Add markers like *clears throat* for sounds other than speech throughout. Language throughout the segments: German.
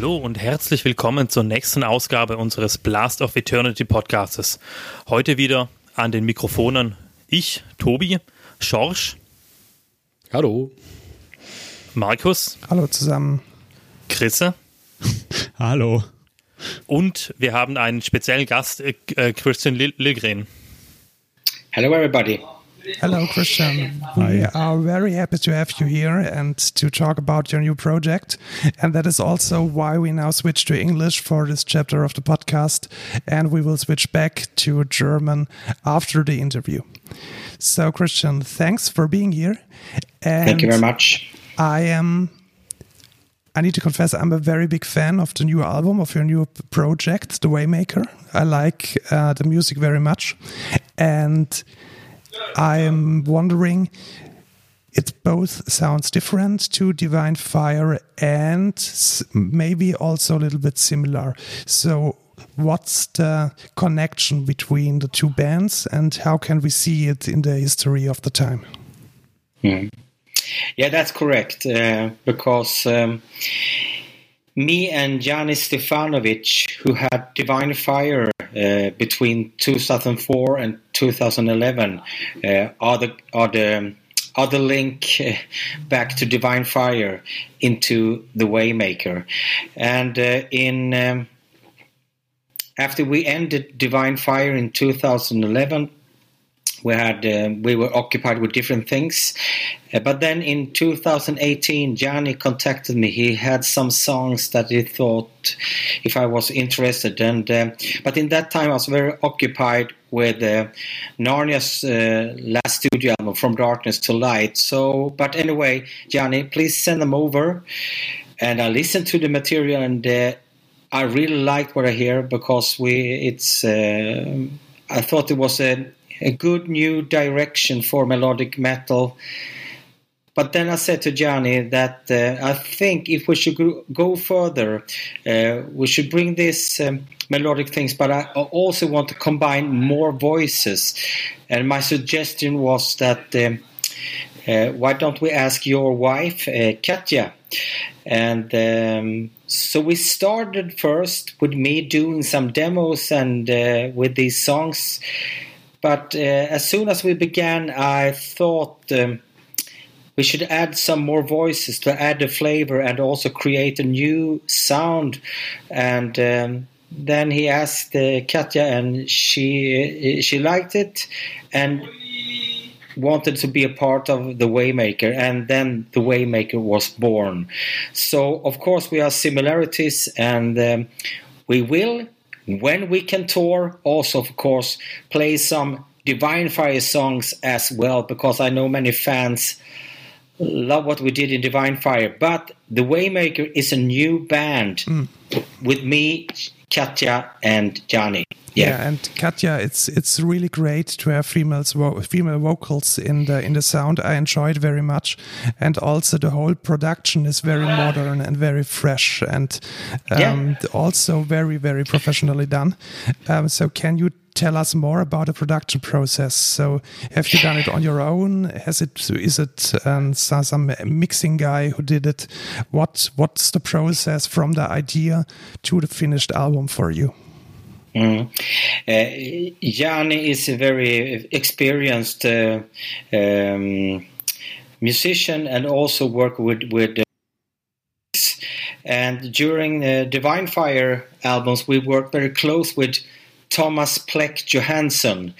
Hallo und herzlich willkommen zur nächsten Ausgabe unseres Blast of Eternity Podcasts. Heute wieder an den Mikrofonen ich, Tobi, Schorsch. Hallo. Markus. Hallo zusammen. Chrisse. *laughs* Hallo. Und wir haben einen speziellen Gast, äh, äh Christian Lilgren. Hello everybody. Hello, Christian. We are very happy to have you here and to talk about your new project. And that is also why we now switch to English for this chapter of the podcast. And we will switch back to German after the interview. So, Christian, thanks for being here. And Thank you very much. I am. I need to confess, I'm a very big fan of the new album, of your new project, The Waymaker. I like uh, the music very much. And I'm wondering, it both sounds different to Divine Fire and maybe also a little bit similar. So, what's the connection between the two bands and how can we see it in the history of the time? Hmm. Yeah, that's correct. Uh, because um, me and Janis Stefanovic, who had Divine Fire uh, between 2004 and 2011, uh, are the are the are the link uh, back to Divine Fire into the Waymaker, and uh, in um, after we ended Divine Fire in 2011 we had uh, we were occupied with different things. Uh, but then in 2018 Johnny contacted me. He had some songs that he thought if I was interested. And uh, but in that time I was very occupied with uh, Narnia's uh, last studio album from darkness to light. So but anyway Johnny please send them over. And I listened to the material and uh, I really liked what I hear because we it's I thought it was a a good new direction for melodic metal. But then I said to Johnny that uh, I think if we should go further, uh, we should bring this um, melodic things, but I also want to combine more voices. And my suggestion was that um, uh, why don't we ask your wife, uh, Katja? And um, so we started first with me doing some demos and uh, with these songs. But uh, as soon as we began, I thought um, we should add some more voices to add the flavor and also create a new sound. And um, then he asked uh, Katja, and she uh, she liked it and wanted to be a part of the Waymaker, and then the Waymaker was born. So of course we have similarities, and um, we will when we can tour, also of course play some Divine Fire songs as well because I know many fans love what we did in Divine Fire. But the Waymaker is a new band mm. with me, Katja, and Johnny. Yeah. yeah. and Katya, it's it's really great to have females vo female vocals in the in the sound. I enjoy it very much, and also the whole production is very modern and very fresh, and um, yeah. also very very professionally done. Um, so, can you tell us more about the production process? So, have you done it on your own? Has it is it um, some mixing guy who did it? What what's the process from the idea to the finished album for you? Mm. Uh, is a very experienced uh, um, musician and also work with with. Uh, and during the Divine Fire albums, we worked very close with Thomas Pleck Johansson.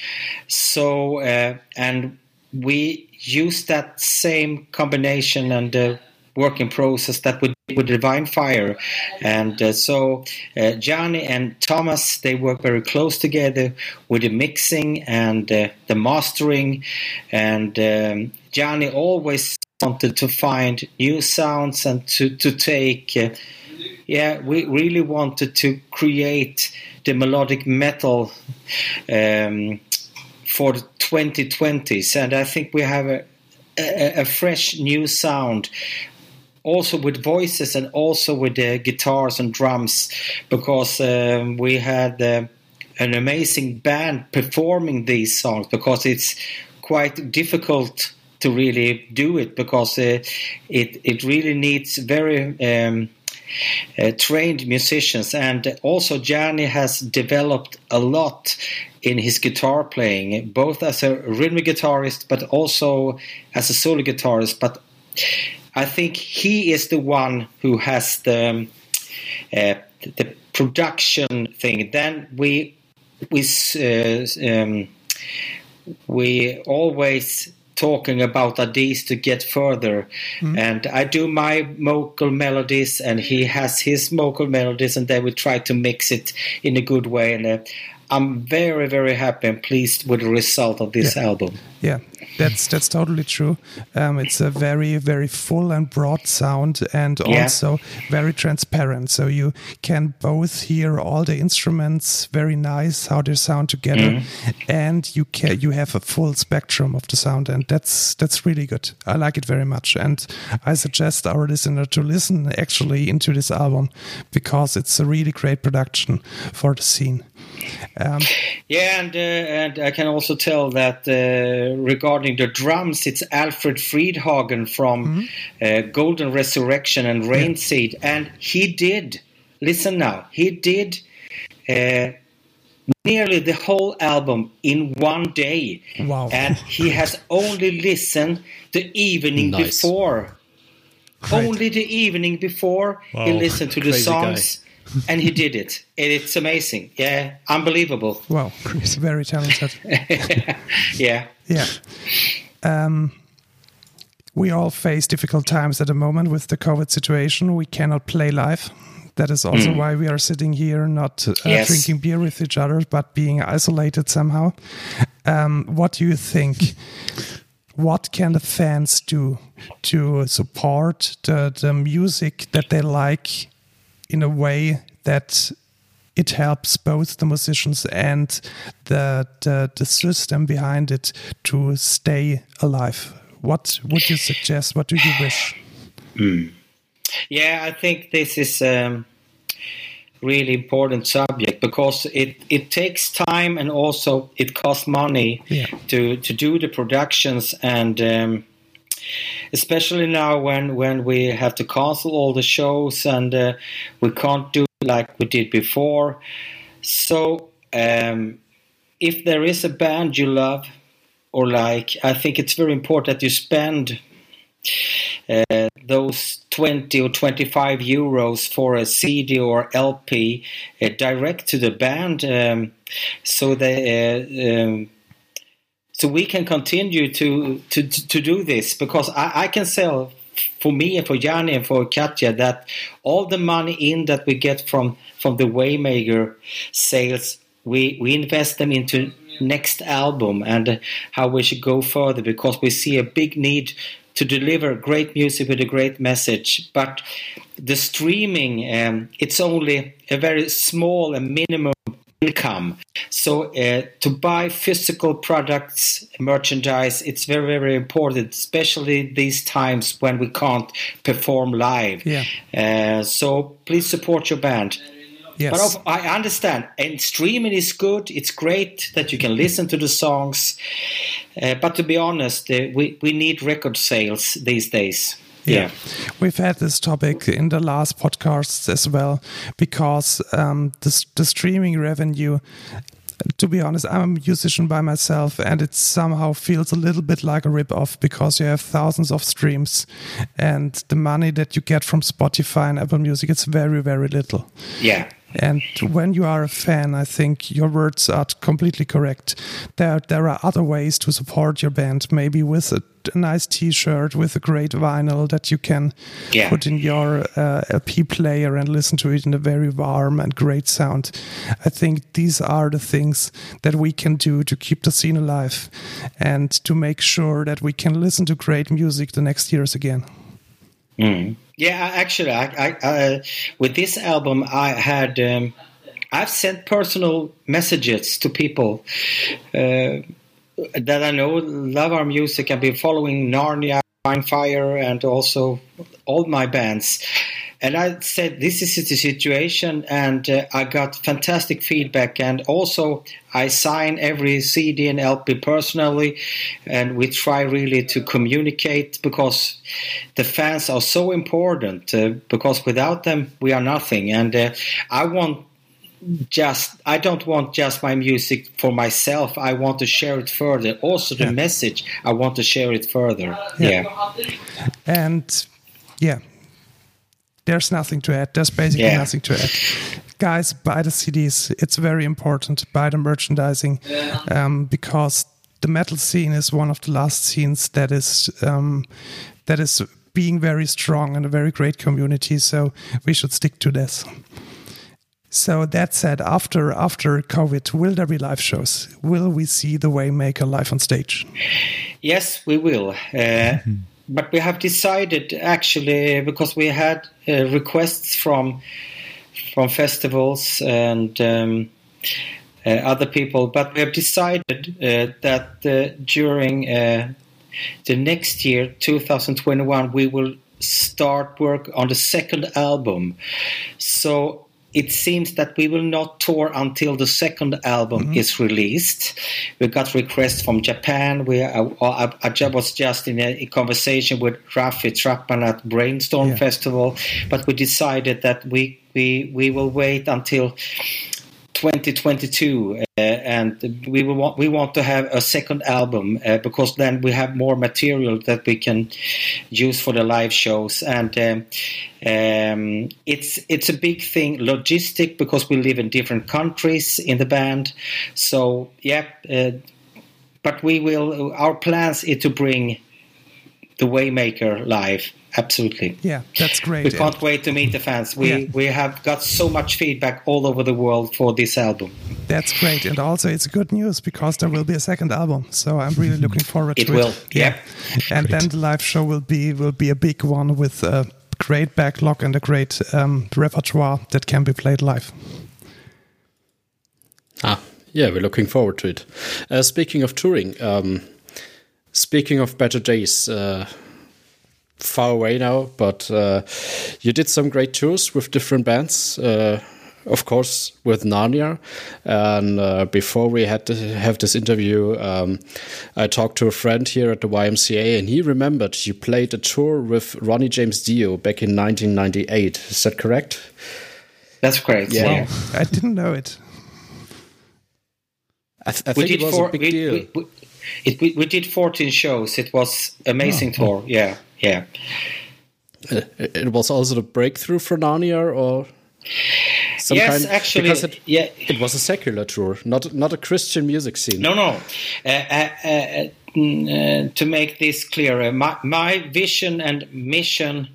So, uh, and we use that same combination and uh, working process that we did with Divine Fire. And uh, so, uh, and Thomas, they work very close together with the mixing and uh, the mastering. And um, always wanted to find new sounds and to, to take uh, yeah, we really wanted to create the melodic metal um, for the 2020s, and I think we have a, a, a, fresh new sound. Also with voices and also with the guitars and drums, because um, we had uh, an amazing band performing these songs. Because it's quite difficult to really do it because uh, it it really needs very um, uh, trained musicians, and also Johnny has developed a lot in his guitar playing, both as a rhythm guitarist but also as a solo guitarist. But I think he is the one who has the uh, the production thing. Then we we uh, um, we always talking about ideas to get further. Mm. And I do my vocal melodies, and he has his vocal melodies, and then we try to mix it in a good way. And uh, I'm very, very happy and pleased with the result of this yeah. album. Yeah, that's that's totally true. Um, it's a very, very full and broad sound, and Yeah. also very transparent. So you can both hear all the instruments very nice how they sound together, and you can you have a full spectrum of the sound, and that's that's really good. I like it very much, and I suggest our listener to listen actually into this album because it's a really great production for the scene. Um, Yeah, and uh, and I can also tell that uh, regarding the drums, it's Alfred Friedhagen from uh, Golden Resurrection and Rainseed, and he did. Listen now, he did uh, nearly the whole album in one day, Wow. and he has only listened the evening Nice. before. Only the evening before he listened to the Crazy guy. songs. and he did it. It's amazing. Yeah, unbelievable. wow, *laughs* he's very talented. *laughs* yeah. Yeah. Um, we all face difficult times at the moment with the COVID situation. We cannot play live. That is also why we are sitting here, not uh, Yes. drinking beer with each other, but being isolated somehow. Um, what do you think? What can the fans do to support the, the music that they like in a way that it helps both the musicians and the, the the system behind it to stay alive. What would you suggest? What do you wish? Yeah, I think this is um, really important subject because it, it takes time and also it costs money Yeah. to, to do the productions and um, especially now when, when we have to cancel all the shows and uh, we can't do like we did before. So um, if there is a band you love or like, I think it's very important that you spend uh, those 20 or 25 euros for a CD or LP uh, direct to the band um, so they uh, um, so we can continue to to, to do this because I, I can sell for me and for Yanni and for Katja that all the money in that we get from from the Waymaker sales we we invest them into next album and how we should go further because we see a big need to deliver great music with a great message. But the streaming um, it's only a very small and minimum income so uh, to buy physical products merchandise it's very very important especially these times when we can't perform live Yeah. uh, so please support your band Yes. but I understand, and streaming is good. It's great that you can listen to the songs. Uh, but to be honest, uh, we we need record sales these days. Yeah, We've had this topic in the last podcasts as well because um, the, the streaming revenue. To be honest, I'm a musician by myself, and it somehow feels a little bit like a rip-off because you have thousands of streams, and the money that you get from Spotify and Apple Music it's very, very little. yeah, And when you are a fan, I think your words are completely correct. There, there are other ways to support your band. Maybe with a, a nice T-shirt with a great vinyl that you can Yeah. put in your uh, LP player and listen to it in a very warm and great sound. I think these are the things that we can do to keep the scene alive and to make sure that we can listen to great music the next years again. Yeah. Actually, I, I uh, with this album, I had um, I've sent personal messages to people uh, that I know love our music and been following Narnia, Fire, and also all my bands. And I said, "This is the situation," and uh, I got fantastic feedback. And also, I sign every CD and LP personally, and we try really to communicate because the fans are so important. Uh, because without them, we are nothing. And uh, I want just I don't want just my music for myself. I want to share it further. Also, the Yeah. message I want to share it further. Yeah. And yeah, there's nothing to add. There's basically Yeah. nothing to add. Guys, buy the CDs. It's very important. Buy the merchandising um, because the metal scene is one of the last scenes that is um, that is being very strong and a very great community. So we should stick to this. So that said, after after COVID, will there be live shows? Will we see the Waymaker live on stage? Yes, we will. Uh, But we have decided actually because we had uh, requests from from festivals and um, uh, other people, but we have decided uh, that uh, during uh, the next year, 2021, we will start work on the second album. So it seems that we will not tour until the second album mm-hmm. is released. We got requests from Japan. We uh, uh, uh, I, I, I was just in a, conversation with Rafi Trapman at Brainstorm Yeah. Festival, but we decided that we we we will wait until 2022, uh, and we want we want to have a second album uh, because then we have more material that we can use for the live shows, and um, um, it's it's a big thing logistic because we live in different countries in the band. So yeah, uh, but we will. Our plans is to bring the Waymaker live. Absolutely. Yeah, that's great. We can't wait to meet the fans. We Yeah. we have got so much feedback all over the world for this album. That's great, and also it's good news because there will be a second album. So I'm really *laughs* looking forward It to will, it. It will. Yeah. and then the live show will be will be a big one with a great backlog and a great um, repertoire that can be played live. Ah, yeah, we're looking forward to it. Uh, speaking of touring, um, speaking of better days, uh, far away now, but uh, you did some great tours with different bands. Uh, of course, with Narnia. And uh, before we had to have this interview, um, I talked to a friend here at the YMCA, and he remembered you played a tour with Ronnie James Dio back in 1998. Is that correct? That's great. Yeah. Yeah. I didn't know it. I, th- I think did it was four. a big we, deal. we, we, it, we, we did 14 shows. It was amazing tour. Yeah, yeah. Uh, it was also the breakthrough for Narnia, or some yes, kind, actually, because it, yeah. it was a secular tour, not not a Christian music scene. No, no. Uh, uh, uh, to make this clearer, my, my vision and mission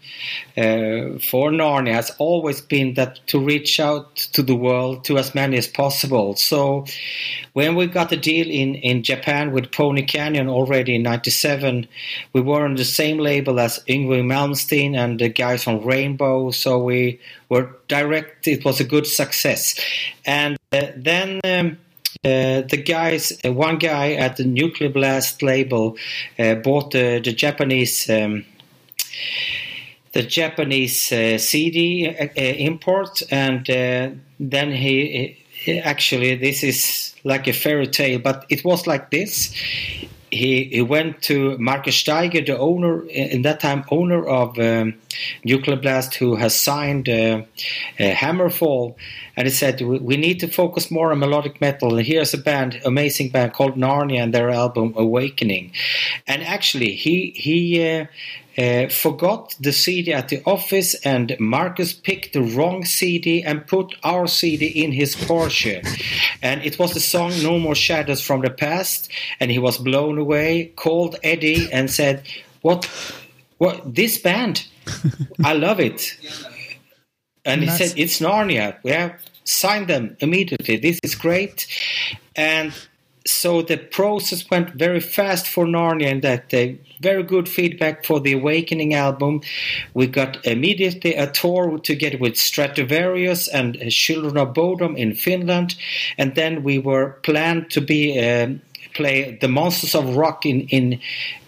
uh, for Narnia has always been that to reach out to the world to as many as possible. So when we got a deal in, in Japan with Pony Canyon already in 97, we were on the same label as Ingrid Malmsteen and the guys from Rainbow. So we were direct. It was a good success. And uh, then... Um, uh, the guys, uh, one guy at the Nuclear Blast label uh, bought the, the Japanese um, the Japanese uh, CD uh, import, and then he, he actually this is like a fairy tale, but it was like this. He, he went to Marcus Steiger, the owner in that time owner of um, Nuclear Blast, who has signed uh, uh, Hammerfall, and he said we, we need to focus more on melodic metal. And here's a band, amazing band called Narnia, and their album Awakening. And actually, he he. Uh, uh, forgot the CD at the office, and Marcus picked the wrong CD and put our CD in his Porsche. and it was the song No More Shadows from the Past, and he was blown away, called Eddie, and said, What? What? This band? I love it. And he said, It's Narnia. We have signed them immediately. This is great. And so the process went very fast for Narnia in that day. Very good feedback for the Awakening album. We got immediately a tour together with Stratovarius and Children of Bodom in Finland, and then we were planned to be. Um, play the Monsters of Rock in in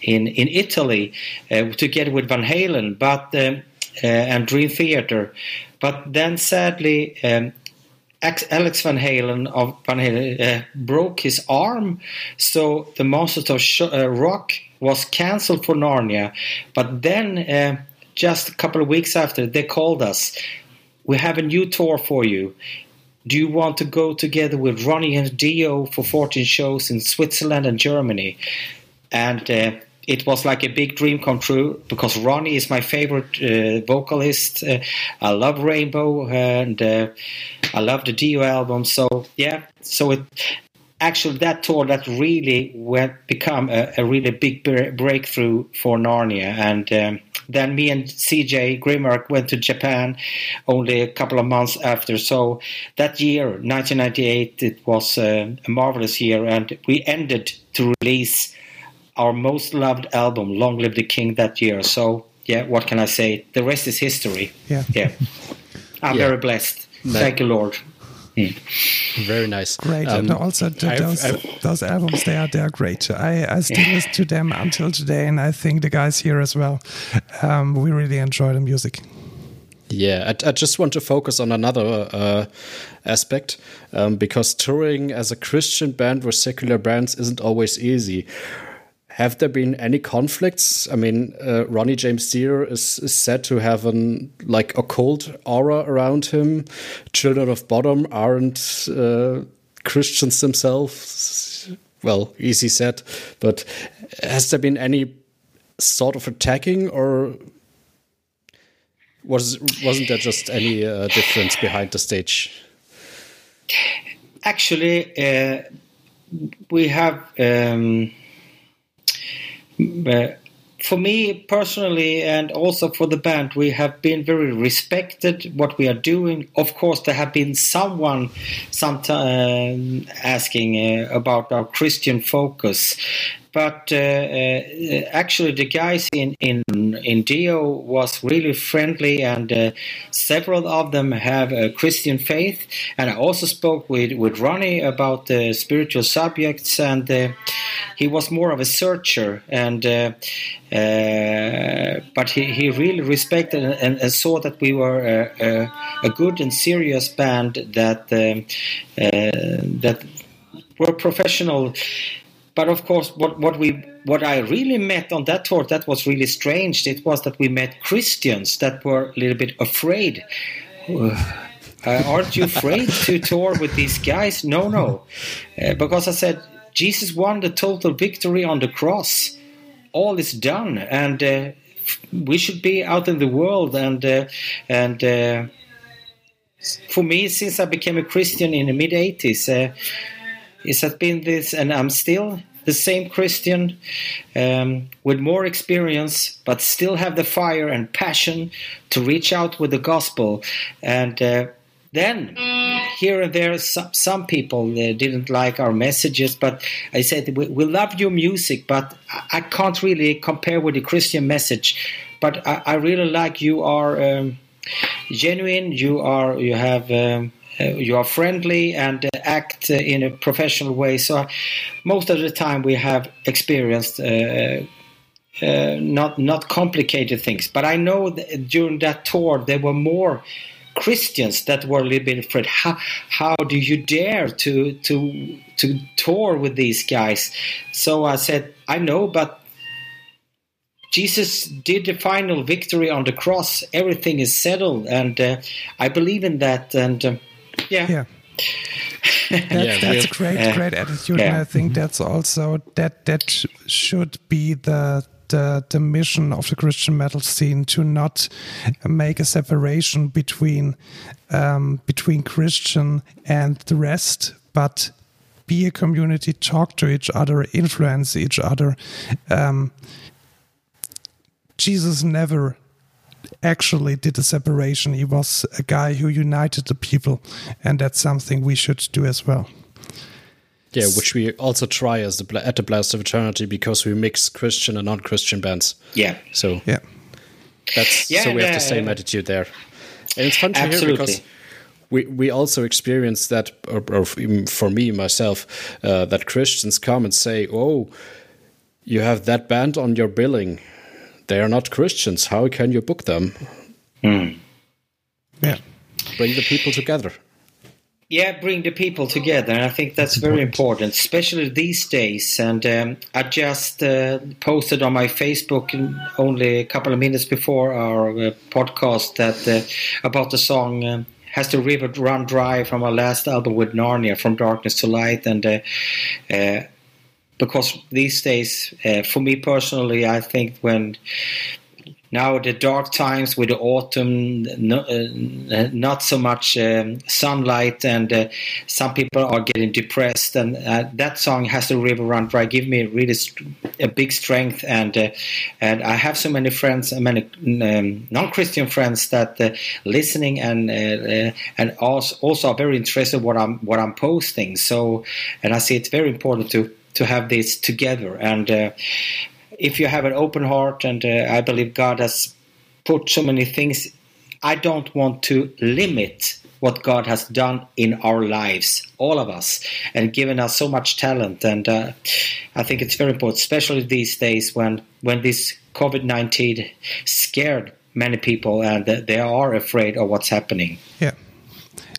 in, in Italy uh, together with Van Halen, but um, uh, and Dream Theater. But then, sadly, um, Alex Van Halen of Van Halen uh, broke his arm, so the Monsters of Sh- uh, Rock was cancelled for Narnia. But then, just a couple of weeks after, they called us. We have a new tour for you. Do you want to go together with Ronnie and Dio for 14 shows in Switzerland and Germany? And uh, it was like a big dream come true because Ronnie is my favorite uh, vocalist. Uh, I love Rainbow and uh, I love the Dio album. So yeah, so it actually that tour that really went become a, a really big breakthrough for Narnia and. Um, then me and CJ Grimark went to Japan only a couple of months after. So that year, 1998, it was uh, a marvelous year, and we ended to release our most loved album, Long Live the King, that year. So, yeah, what can I say? The rest is history. Yeah. Yeah. I'm yeah. very blessed. Thank you, Lord. Hmm. Very nice. Great, um, and also those I've, those albums they are they are great. I I still yeah. listen to them until today, and I think the guys here as well. Um, we really enjoy the music. Yeah, I, I, just want to focus on another uh, aspect um, because touring as a Christian band with secular bands isn't always easy. Have there been any conflicts? I mean, uh, Ronnie James Dio is, is, said to have an like occult aura around him. Children of Bottom aren't uh, Christians themselves. Well, easy said, but has there been any sort of attacking, or was wasn't there just any uh, difference behind the stage? Actually, uh, we have. Um for me personally, and also for the band, we have been very respected what we are doing. Of course, there have been someone sometime asking uh, about our Christian focus, but uh, uh, actually the guys in, in in Dio was really friendly and uh, several of them have a Christian faith. And I also spoke with, with Ronnie about the spiritual subjects and uh, he was more of a searcher and uh, uh, but he, he really respected and, and, saw that we were a, a, a good and serious band that um, that were professional but of course, what, what we what I really met on that tour that was really strange. It was that we met Christians that were a little bit afraid. Uh, aren't you afraid to *laughs* tour with these guys? No, no, uh, because I said Jesus won the total victory on the cross. All is done, and uh, we should be out in the world. And uh, and uh, for me, since I became a Christian in the mid '80s uh, it has been this, and I'm still the same Christian um, with more experience, but still have the fire and passion to reach out with the gospel. And uh, then here and there, some, some people uh, didn't like our messages, but I said, we, we love your music, but I, can't really compare with the Christian message. But I, I really like you are um, genuine, you are, you have. Um, you are friendly and uh, act uh, in a professional way. So most of the time we have experienced uh, not not complicated things. But I know that during that tour there were more Christians that were a little bit afraid. How how do you dare to to to tour with these guys? So I said, I know, but Jesus did the final victory on the cross. Everything is settled, and uh, I believe in that. And uh, yeah. Yeah. *laughs* That's, yeah, that's a great, uh, great attitude, yeah. and I think that's also that that should be the the, the mission of the Christian metal scene to not make a separation between um, between Christian and the rest, but be a community, talk to each other, influence each other. Um, Jesus never actually did a separation. He was a guy who united the people, and that's something we should do as well. Yeah, which we also try as the at the Blast of Eternity because we mix Christian and non-Christian bands. Yeah. So yeah, that's yeah, so we have the same attitude there, and it's fun to absolutely. hear because we we also experience that, or, or for me myself, uh, that Christians come and say, "Oh, you have that band on your billing." They are not Christians. How can you book them? Mm. Yeah. Bring the people together. Yeah, bring the people together, and I think that's, very important, especially these days. And um, I just uh, posted on my Facebook only a couple of minutes before our uh, podcast that uh, about the song um, "Has the River Run Dry" from our last album with Narnia, "From Darkness to Light," and uh, uh, because these days, uh, for me personally, I think when now the dark times with the autumn, no, uh, not so much um, sunlight, and uh, some people are getting depressed. And uh, that song has the river run dry. Give me really st- a big strength, and uh, and I have so many friends, many um, non-Christian friends that uh, listening and uh, and also also are very interested what I'm what I'm posting. So, and I see it's very important to to have this together and if you have an open heart, and uh, I believe God has put so many things, I don't want to limit what God has done in our lives, all of us, and given us so much talent. And uh, I think it's very important, especially these days when when this COVID nineteen scared many people and they are afraid of what's happening. Yeah.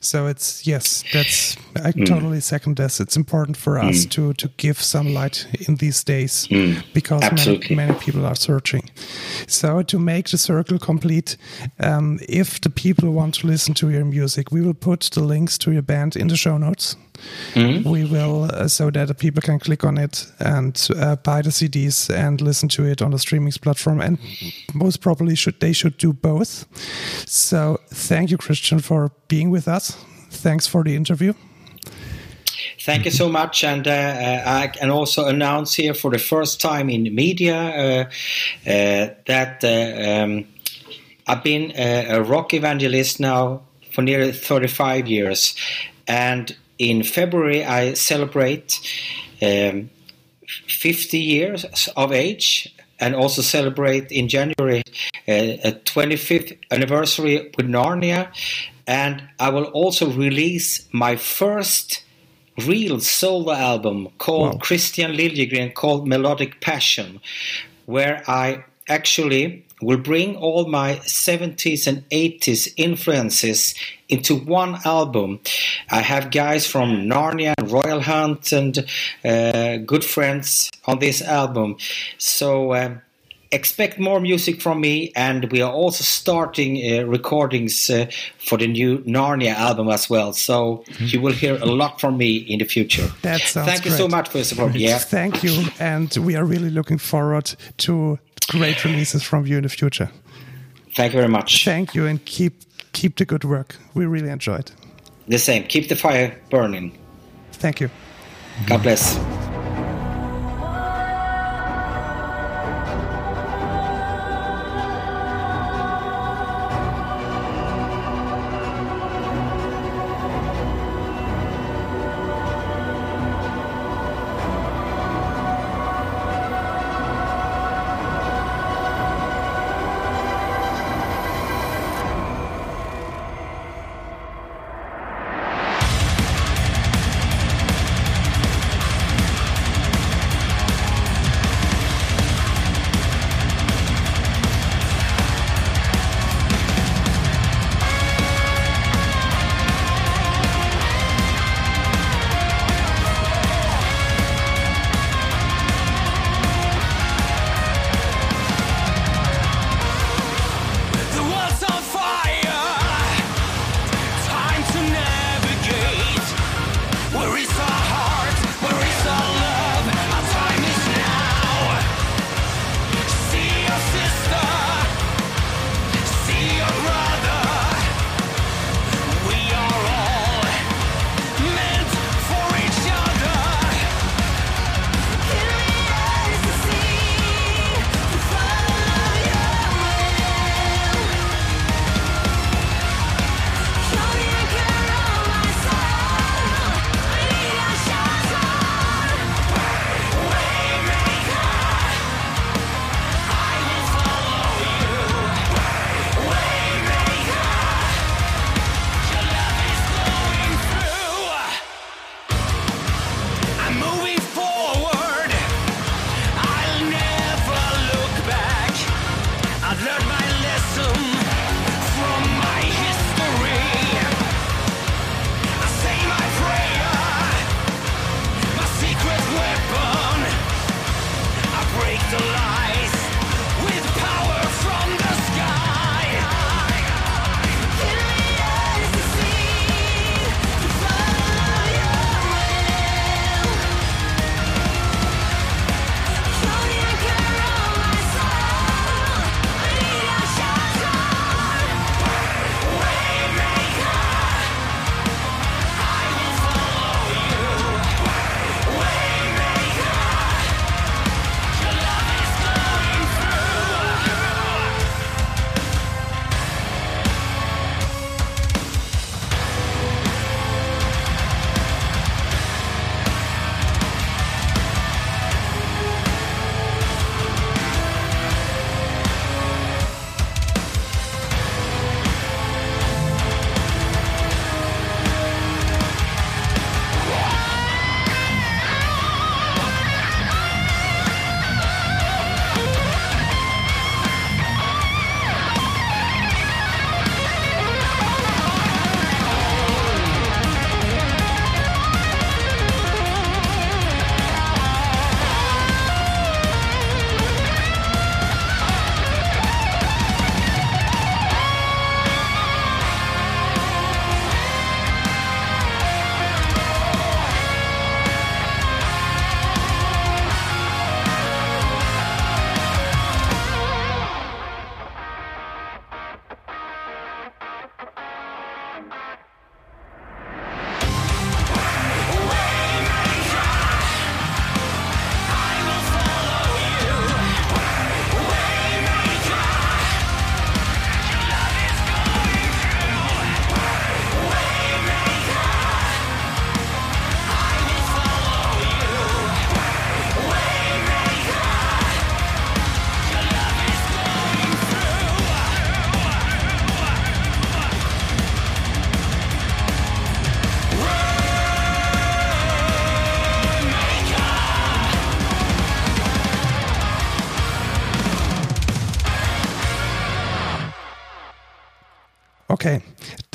So it's yes, that's I mm. totally second this. It's important for us mm. to to give some light in these days mm. because many, many, people are searching. So to make the circle complete, um, if the people want to listen to your music, we will put the links to your band in the show notes. Mm. We will uh, so that people can click on it and uh, buy the CDs and listen to it on the streaming platform. And most probably should they should do both. So thank you, Christian, for being with us. Thanks for the interview. Thank you so much, and uh, uh I can also announce here for the first time in the media uh, uh, that um, I've been a rock evangelist now for nearly 35 years, and in February, I celebrate um, 50 years of age and also celebrate in January uh, a 25th anniversary with Narnia. And I will also release my first real solo album called wow. Christian Liljegren called Melodic Passion, where I actually will bring all my 70s and 80s influences into one album. I have guys from Narnia and Royal Hunt and uh, good friends on this album. So uh, expect more music from me, and we are also starting uh, recordings uh, for the new Narnia album as well. So mm-hmm. you will hear a lot from me in the future. That sounds Thank great. you so much for your support. Yeah. *laughs* Thank you, and we are really looking forward to great releases from you in the future. Thank you very much. Thank you, and keep keep the good work. We really enjoyed. The same. Keep the fire burning. Thank you. God bless.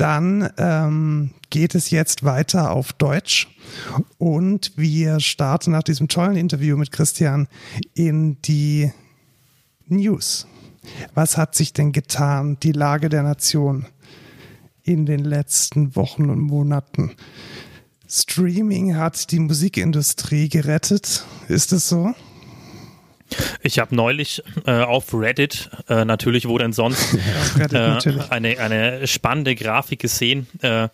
Dann ähm, geht es jetzt weiter auf Deutsch und wir starten nach diesem tollen Interview mit Christian in die News. Was hat sich denn getan? Die Lage der Nation in den letzten Wochen und Monaten. Streaming hat die Musikindustrie gerettet. Ist es so? Ich habe neulich äh, auf Reddit, äh, natürlich wo denn sonst, *laughs* Ja, Reddit, äh, eine, eine spannende Grafik gesehen. Äh,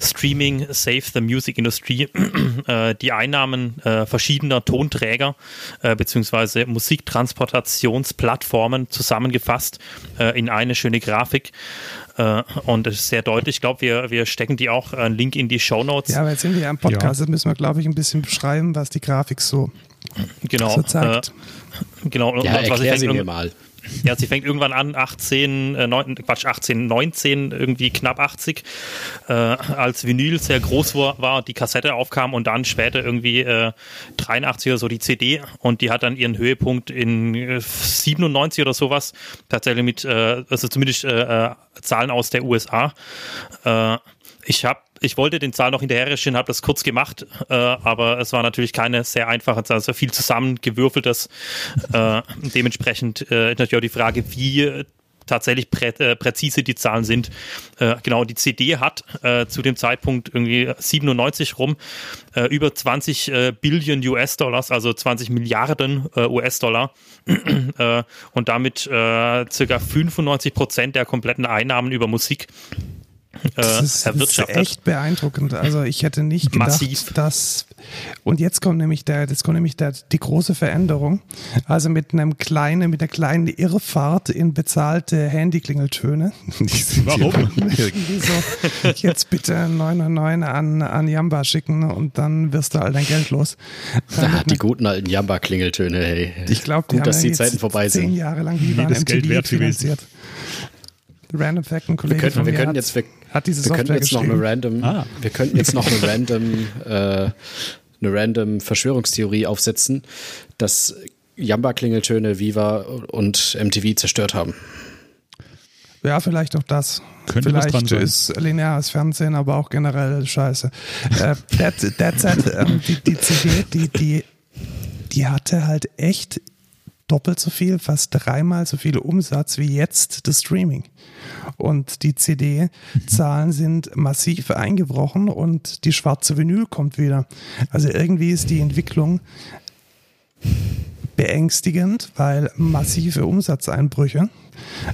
Streaming Save the Music Industry, *clears throat* äh, die Einnahmen äh, verschiedener Tonträger äh, bzw. Musiktransportationsplattformen zusammengefasst äh, in eine schöne Grafik. Äh, und es ist sehr deutlich. Ich glaube, wir, wir stecken die auch äh, einen Link in die Show Notes. Ja, aber jetzt sind wir ja im Podcast, jetzt müssen wir, glaube ich, ein bisschen beschreiben, was die Grafik so, genau. Äh, genau. Und Ja, was ich sie mir mal. Ja, sie fängt irgendwann an, 18, äh, 9, Quatsch, 18, 19, irgendwie knapp 80, äh, als Vinyl sehr groß war, war, die Kassette aufkam und dann später irgendwie äh, 83 oder so die CD und die hat dann ihren Höhepunkt in äh, 97 oder sowas, tatsächlich mit, äh, also zumindest äh, äh, Zahlen aus der USA. Äh, ich habe ich wollte den Zahl noch hinterher recherchieren, habe das kurz gemacht, äh, aber es war natürlich keine sehr einfache Zahl, es war viel zusammengewürfeltes. Äh, dementsprechend äh, ist natürlich auch die Frage, wie äh, tatsächlich prä äh, präzise die Zahlen sind. Äh, genau, die CD hat äh, zu dem Zeitpunkt irgendwie 97 rum äh, über 20 äh, Billion US-Dollars, also 20 Milliarden US-Dollar *clears throat* und damit circa 95 Prozent der kompletten Einnahmen über Musik Das ist, das ist erwirtschaftet. echt beeindruckend. Also ich hätte nicht gedacht, Massiv. dass und jetzt kommt nämlich der, jetzt kommt nämlich der, die große Veränderung. Also mit einem kleinen, mit einer kleinen Irrfahrt in bezahlte Handyklingeltöne. *laughs* Die sind Warum? *laughs* So, jetzt bitte 999 an, an Jamba schicken und dann wirst du all dein Geld los. Äh, Ah, mit die guten alten Jamba-Klingeltöne, hey. Ich glaube, die Gut, haben dass die irgendwie Zeiten vorbei zehn sind. Jahre lang die waren Geld MTV wert gewesen. finanziert. Random Fact, ein Kollege Wir könnten, von wir hat, jetzt, wir, hat diese wir könnten Software jetzt noch eine random, Ah. wir könnten jetzt noch eine *laughs* random, äh, eine random Verschwörungstheorie aufsetzen, dass Jamba-Klingeltöne Viva und MTV zerstört haben. Ja, vielleicht auch das. Könnte vielleicht dran sein. ist lineares Fernsehen, aber auch generell scheiße. äh, said, ähm, die, die CD, die, die, die hatte halt echt doppelt so viel, fast dreimal so viel Umsatz wie jetzt das Streaming. Und die CD-Zahlen sind massiv eingebrochen und die schwarze Vinyl kommt wieder. Also irgendwie ist die Entwicklung beängstigend, weil massive Umsatzeinbrüche,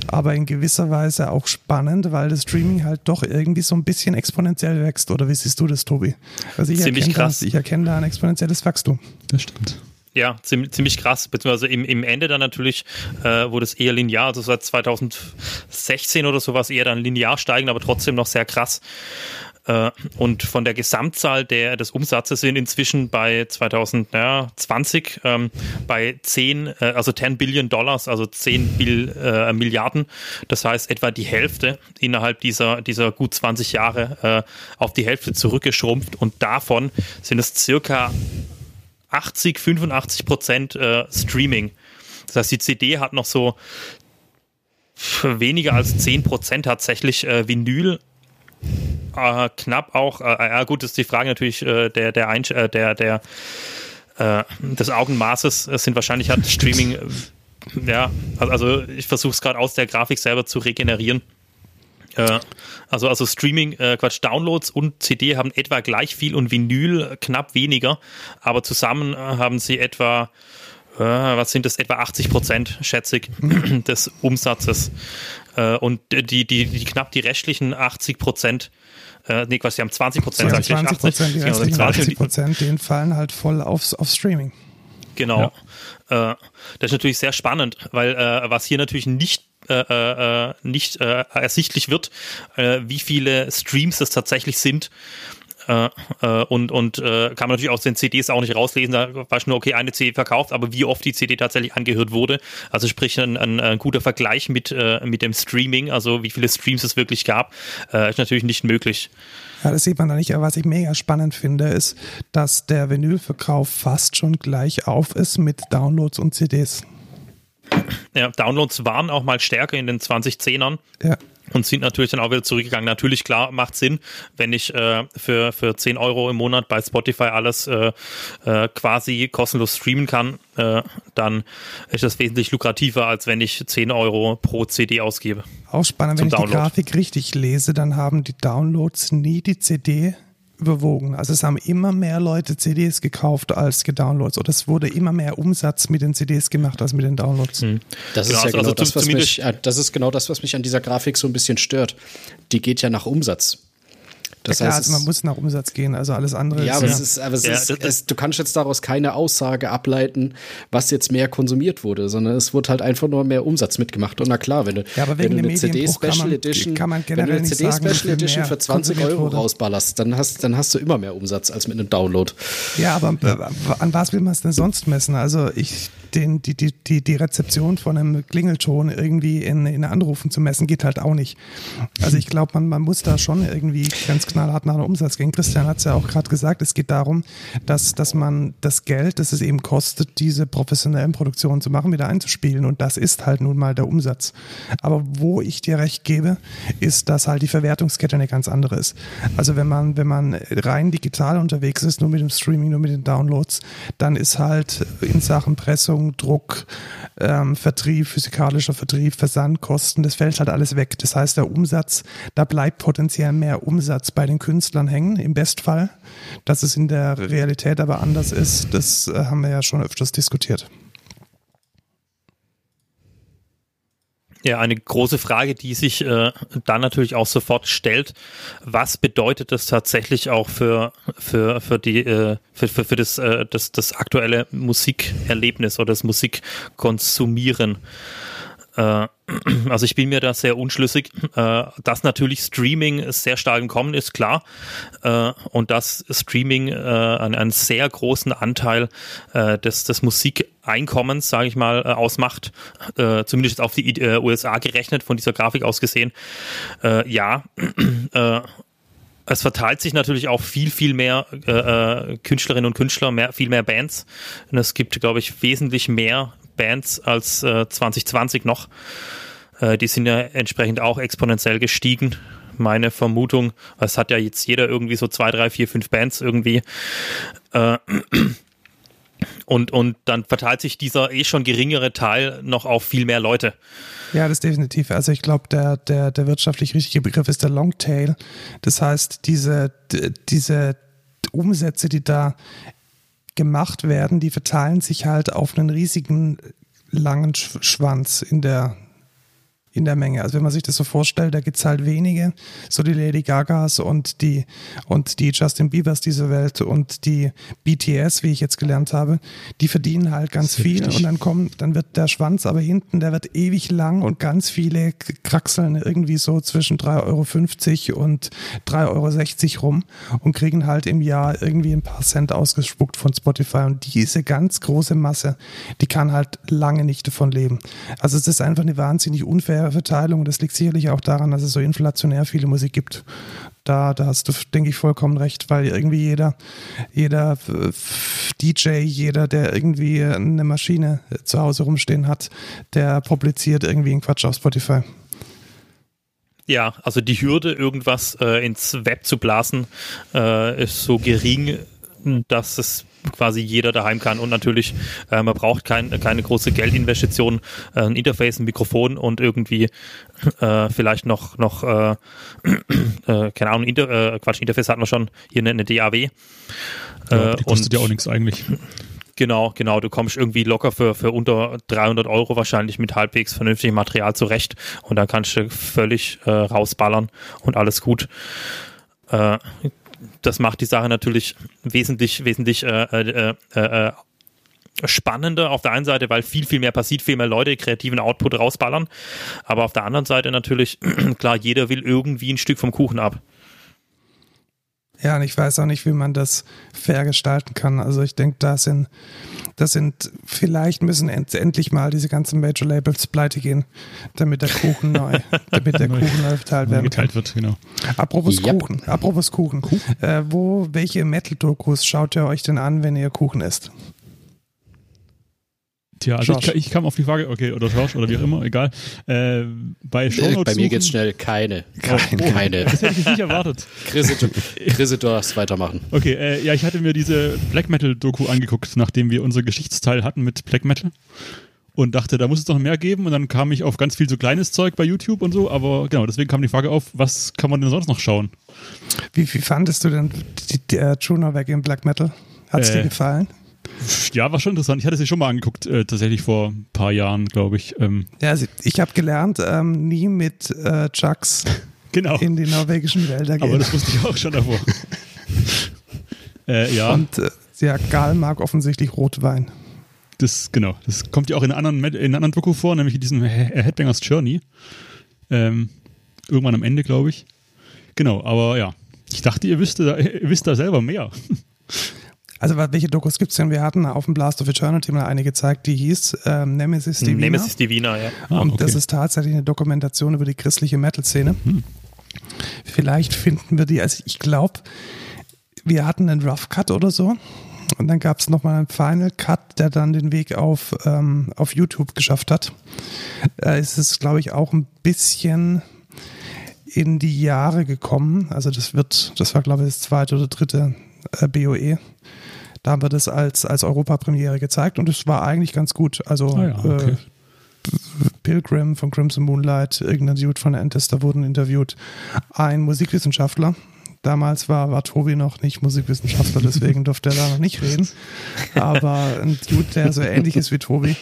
aber in gewisser Weise auch spannend, weil das Streaming halt doch irgendwie so ein bisschen exponentiell wächst. Oder wie siehst du das, Tobi? Also ich Ziemlich erkenne krass. Da, ich erkenne da ein exponentielles Wachstum. Das stimmt. Ja, ziemlich, ziemlich krass, beziehungsweise im, im Ende dann natürlich äh, wurde es eher linear, also seit 2016 oder sowas eher dann linear steigen, aber trotzdem noch sehr krass. Äh, und von der Gesamtzahl der, des Umsatzes sind inzwischen bei 2020 ähm, bei 10, äh, also 10 Billion Dollars, also 10 Bill, äh, Milliarden. Das heißt etwa die Hälfte innerhalb dieser, dieser gut 20 Jahre äh, auf die Hälfte zurückgeschrumpft und davon sind es circa 80, 85 Prozent äh, Streaming. Das heißt, die CD hat noch so weniger als 10 Prozent tatsächlich äh, Vinyl. Äh, knapp auch, äh, ja gut, ist die Frage natürlich äh, der, der, Einsch äh, der, der äh, des Augenmaßes Es sind wahrscheinlich hat Streaming, äh, ja, also ich versuche es gerade aus der Grafik selber zu regenerieren. Äh, also, also Streaming, äh, Quatsch, Downloads und CD haben etwa gleich viel und Vinyl knapp weniger, aber zusammen äh, haben sie etwa, äh, was sind das, etwa 80 Prozent, schätze ich, *clears throat* des Umsatzes. Äh, und die, die, die knapp die restlichen 80 Prozent, äh, nee, Quatsch, sie haben 20 Prozent, sag ich, 20 Prozent, die Genau, restlichen 20 80 Prozent, die fallen halt voll aufs, aufs Streaming. Genau. Äh, das ist natürlich sehr spannend, weil äh, was hier natürlich nicht äh, äh, nicht äh, ersichtlich wird, äh, wie viele Streams es tatsächlich sind. Äh, äh, und und äh, kann man natürlich aus den CDs auch nicht rauslesen, da war nur, okay, eine CD verkauft, aber wie oft die CD tatsächlich angehört wurde. Also sprich ein, ein, ein guter Vergleich mit, äh, mit dem Streaming, also wie viele Streams es wirklich gab, äh, ist natürlich nicht möglich. Ja, das sieht man da nicht. Aber was ich mega spannend finde, ist, dass der Vinylverkauf fast schon gleich auf ist mit Downloads und CDs. Ja, Downloads waren auch mal stärker in den 2010ern. Ja. Und sind natürlich dann auch wieder zurückgegangen. Natürlich, klar, macht Sinn, wenn ich äh, für, für 10 Euro im Monat bei Spotify alles äh, äh, quasi kostenlos streamen kann, äh, dann ist das wesentlich lukrativer, als wenn ich 10 Euro pro CD ausgebe. Auch spannend, wenn ich Download. die Grafik richtig lese, dann haben die Downloads nie die CD überwogen. Also es haben immer mehr Leute CDs gekauft als gedownloads. Oder es wurde immer mehr Umsatz mit den CDs gemacht als mit den Downloads. Hm. Das Genau, ist ja also- genau also das, was mich, äh, das ist genau das, was mich an dieser Grafik so ein bisschen stört. Die geht ja nach Umsatz. Das ja, klar, heißt, also man muss nach Umsatz gehen. Also alles andere ja, ist aber, ja, es ist, aber es Ja, ist, es, du kannst jetzt daraus keine Aussage ableiten, was jetzt mehr konsumiert wurde, sondern es wurde halt einfach nur mehr Umsatz mitgemacht. Und na klar, wenn du, Ja, aber wegen wenn du eine CD Medienbruch kann Special man- Edition, kann man wenn du eine CD sagen, Special Edition für 20 konsumiert Euro wurde. rausballerst, dann hast, dann hast du immer mehr Umsatz als mit einem Download. Ja, aber an was will man es denn sonst messen? Also ich, den, die, die, die, die Rezeption von einem Klingelton irgendwie in, in Anrufen zu messen, geht halt auch nicht. Also ich glaube, man, man muss da schon irgendwie ganz knallhart nach einem Umsatz gehen. Christian hat es ja auch gerade gesagt, es geht darum, dass, dass man das Geld, das es eben kostet, diese professionellen Produktionen zu machen, wieder einzuspielen. Und das ist halt nun mal der Umsatz. Aber wo ich dir recht gebe, ist, dass halt die Verwertungskette eine ganz andere ist. Also wenn man, wenn man rein digital unterwegs ist, nur mit dem Streaming, nur mit den Downloads, dann ist halt in Sachen Pressung, Druck, ähm, Vertrieb, physikalischer Vertrieb, Versandkosten, das fällt halt alles weg. Das heißt, der Umsatz, da bleibt potenziell mehr Umsatz bei den Künstlern hängen, im Bestfall. Dass es in der Realität aber anders ist, das äh, haben wir ja schon öfters diskutiert. Ja, eine große Frage, die sich äh, dann natürlich auch sofort stellt. Was bedeutet das tatsächlich auch für, für, für, die, äh, für, für, für das, äh, das, das aktuelle Musikerlebnis oder das Musikkonsumieren? Äh, *clears throat* also ich bin mir da sehr unschlüssig. Äh, dass natürlich Streaming sehr stark im Kommen ist, klar. Äh, und dass Streaming einen, einen sehr großen Anteil des, des Musikeinkommens, sage ich mal, ausmacht. Zumindest auf die USA gerechnet, von dieser Grafik aus gesehen. Ja. *clears throat* es verteilt sich natürlich auch viel, viel mehr äh, Künstlerinnen und Künstler, mehr, viel mehr Bands. Und es gibt, glaube ich, wesentlich mehr Bands als äh, 2020 noch. Äh, die sind ja entsprechend auch exponentiell gestiegen. Meine Vermutung, es hat ja jetzt jeder irgendwie so zwei, drei, vier, fünf Bands irgendwie. Äh, und, und dann verteilt sich dieser eh schon geringere Teil noch auf viel mehr Leute. Ja, das definitiv. Also ich glaube, der, der, der wirtschaftlich richtige Begriff ist der Longtail. Das heißt, diese, diese Umsätze, die da gemacht werden, die verteilen sich halt auf einen riesigen langen Sch Schwanz in der in der Menge. Also wenn man sich das so vorstellt, da gibt's halt wenige, so die Lady Gagas und die und die Justin Biebers dieser Welt und die BTS, wie ich jetzt gelernt habe, die verdienen halt ganz viel und dann kommt, dann wird der Schwanz aber hinten, der wird ewig lang und ganz viele kraxeln irgendwie so zwischen 3,50 Euro und 3,60 Euro rum und kriegen halt im Jahr irgendwie ein paar Cent ausgespuckt von Spotify und diese ganz große Masse, die kann halt lange nicht davon leben. Also es ist einfach eine wahnsinnig unfaire Verteilung. Das liegt sicherlich auch daran, dass es so inflationär viele Musik gibt. Da, da hast du, denke ich, vollkommen recht, weil irgendwie jeder, jeder äh, DJ, jeder, der irgendwie eine Maschine zu Hause rumstehen hat, der publiziert irgendwie einen Quatsch auf Spotify. Ja, also die Hürde, irgendwas äh, ins Web zu blasen, äh, ist so gering, dass es quasi jeder daheim kann. Und natürlich, äh, man braucht kein, keine große Geldinvestition, äh, ein Interface, ein Mikrofon und irgendwie äh, vielleicht noch, noch äh, *clears throat* äh, keine Ahnung, Inter, äh, Quatsch, Interface hat man schon, hier eine, eine DAW. Ja, Äh, die kostet und- ja auch nichts eigentlich. Genau, genau. Du kommst irgendwie locker für, für unter 300 Euro wahrscheinlich mit halbwegs vernünftigem Material zurecht und dann kannst du völlig äh, rausballern und alles gut. Äh, das macht die Sache natürlich wesentlich, wesentlich äh, äh, äh, äh, spannender auf der einen Seite, weil viel, viel mehr passiert, viel mehr Leute kreativen Output rausballern. Aber auf der anderen Seite natürlich, *clears throat* klar, jeder will irgendwie ein Stück vom Kuchen ab. Ja, und ich weiß auch nicht, wie man das fair gestalten kann. Also ich denke, da sind, das sind, vielleicht müssen end, endlich mal diese ganzen Major Labels pleite gehen, damit der Kuchen *laughs* neu, damit der Kuchen neu verteilt werden kann. geteilt wird, genau. Apropos Yep. Kuchen, apropos Kuchen. Äh, wo, welche Metal-Dokus schaut ihr euch denn an, wenn ihr Kuchen esst? Tja, also ich, ich kam auf die Frage, okay, oder Josh oder wie auch immer, egal. Äh, bei Äh, Shownotes Bei mir geht's suchen- schnell. Keine. Keine. Keine. Das hätte ich nicht erwartet. *laughs* Chris, du, darfst weitermachen. Okay, äh, ja, ich hatte mir diese Black Metal Doku angeguckt, nachdem wir unser Geschichtsteil hatten mit Black Metal und dachte, da muss es noch mehr geben und dann kam ich auf ganz viel so kleines Zeug bei YouTube und so, aber genau, deswegen kam die Frage auf, was kann man denn sonst noch schauen? Wie, wie fandest du denn die, die, äh, True Norweg im Black Metal? Hat es Äh. dir gefallen? Ja, war schon interessant. Ich hatte sie schon mal angeguckt, äh, tatsächlich vor ein paar Jahren, glaube ich. Ähm, Ja, also ich habe gelernt, ähm, nie mit äh, Chucks *laughs* genau. in die norwegischen Wälder Aber gehen. das wusste ich auch schon davor. *laughs* äh, ja, Und äh, ja, Gal mag offensichtlich Rotwein. das, genau. Das kommt ja auch in einer anderen, in anderen Doku vor, nämlich in diesem He- Headbangers Journey. Ähm, irgendwann am Ende, glaube ich. Genau, aber ja. Ich dachte, ihr wisst da, *laughs* ihr wisst da selber mehr. Also welche Dokus gibt's denn? Wir hatten auf dem Blast of Eternity mal eine gezeigt, die hieß ähm, Nemesis Divina. Nemesis Divina, ja. Ah, und okay. das ist tatsächlich eine Dokumentation über die christliche Metal-Szene. Vielleicht finden wir die, also ich glaube, wir hatten einen Rough Cut oder so. Und dann gab es nochmal einen Final Cut, der dann den Weg auf, ähm, auf YouTube geschafft hat. Äh, es ist, glaube ich, auch ein bisschen in die Jahre gekommen. Also das wird, das war, glaube ich, das zweite oder dritte äh, BOE. Da haben wir das als, als Europapremiere gezeigt und es war eigentlich ganz gut. Also Ah ja, okay. äh, Pilgrim von Crimson Moonlight, irgendein Dude von Antester wurden interviewt. Ein Musikwissenschaftler. Damals war, war Tobi noch nicht Musikwissenschaftler, *laughs* deswegen durfte er da noch nicht reden. Aber ein Dude, der so ähnlich ist wie Tobi.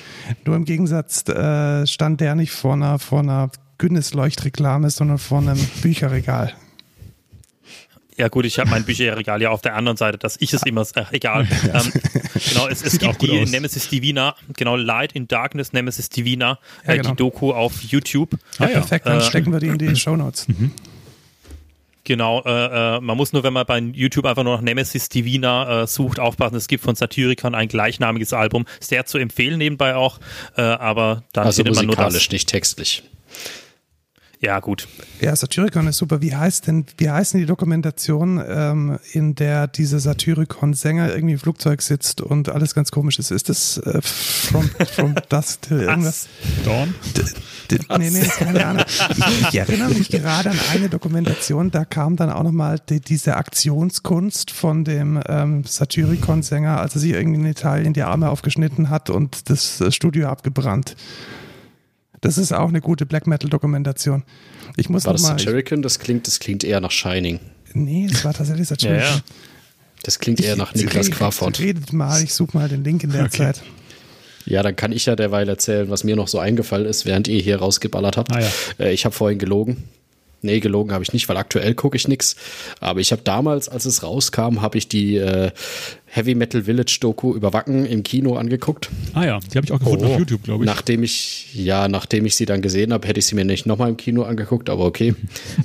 Nur im Gegensatz äh, stand der nicht vor einer, vor einer Guinness-Leuchtreklame, sondern vor einem Bücherregal. Ja gut, ich habe mein Bücherregal ja auf der anderen Seite, dass ich es immer, ach, egal. *laughs* Ähm, genau, es, es gibt die aus. Nemesis Divina, genau, Light in Darkness, Nemesis Divina, Ja, äh, genau. die Doku auf YouTube. Ah, ja. Perfekt, dann Äh, stecken wir die in die *laughs* Shownotes. Genau, äh, äh, man muss nur, wenn man bei YouTube einfach nur nach Nemesis Divina äh, sucht, aufpassen. Es gibt von Satyricon ein gleichnamiges Album, sehr zu empfehlen nebenbei auch, äh, aber dann Also findet man nur das. musikalisch, nicht textlich. Ja, gut. Ja, Satyricon ist super. Wie heißt denn, wie heißt denn die Dokumentation, ähm, in der dieser Satyricon-Sänger irgendwie im Flugzeug sitzt und alles ganz komisch ist? Ist das äh, From, from *laughs* Dusk till irgendwas? Dawn? D- Nee, nee, keine Ahnung. Ich, ich erinnere mich gerade an eine Dokumentation, da kam dann auch nochmal die, diese Aktionskunst von dem ähm, Satyricon-Sänger, als er sich irgendwie in Italien die Arme aufgeschnitten hat und das äh, Studio abgebrannt. Das ist auch eine gute Black Metal-Dokumentation. Ich muss War das noch mal, Satyricon? Das klingt, das klingt eher nach Shining. Nee, es war tatsächlich *laughs* Ja, Satyricon. ja. Das klingt eher nach Niklas Redet- Quafort. Redet mal, ich suche mal den Link in der Okay. Zeit. Ja, dann kann ich ja derweil erzählen, was mir noch so eingefallen ist, während ihr hier rausgeballert habt. Ah, ja. äh, ich habe vorhin gelogen. Nee, gelogen habe ich nicht, weil aktuell gucke ich nix. Aber ich habe damals, als es rauskam, habe ich die äh, Heavy Metal Village Doku über Wacken im Kino angeguckt. Ah ja, die habe ich auch gefunden Oh. auf YouTube, glaube ich. Nachdem ich, ja, nachdem ich sie dann gesehen habe, hätte ich sie mir nicht nochmal im Kino angeguckt, aber okay.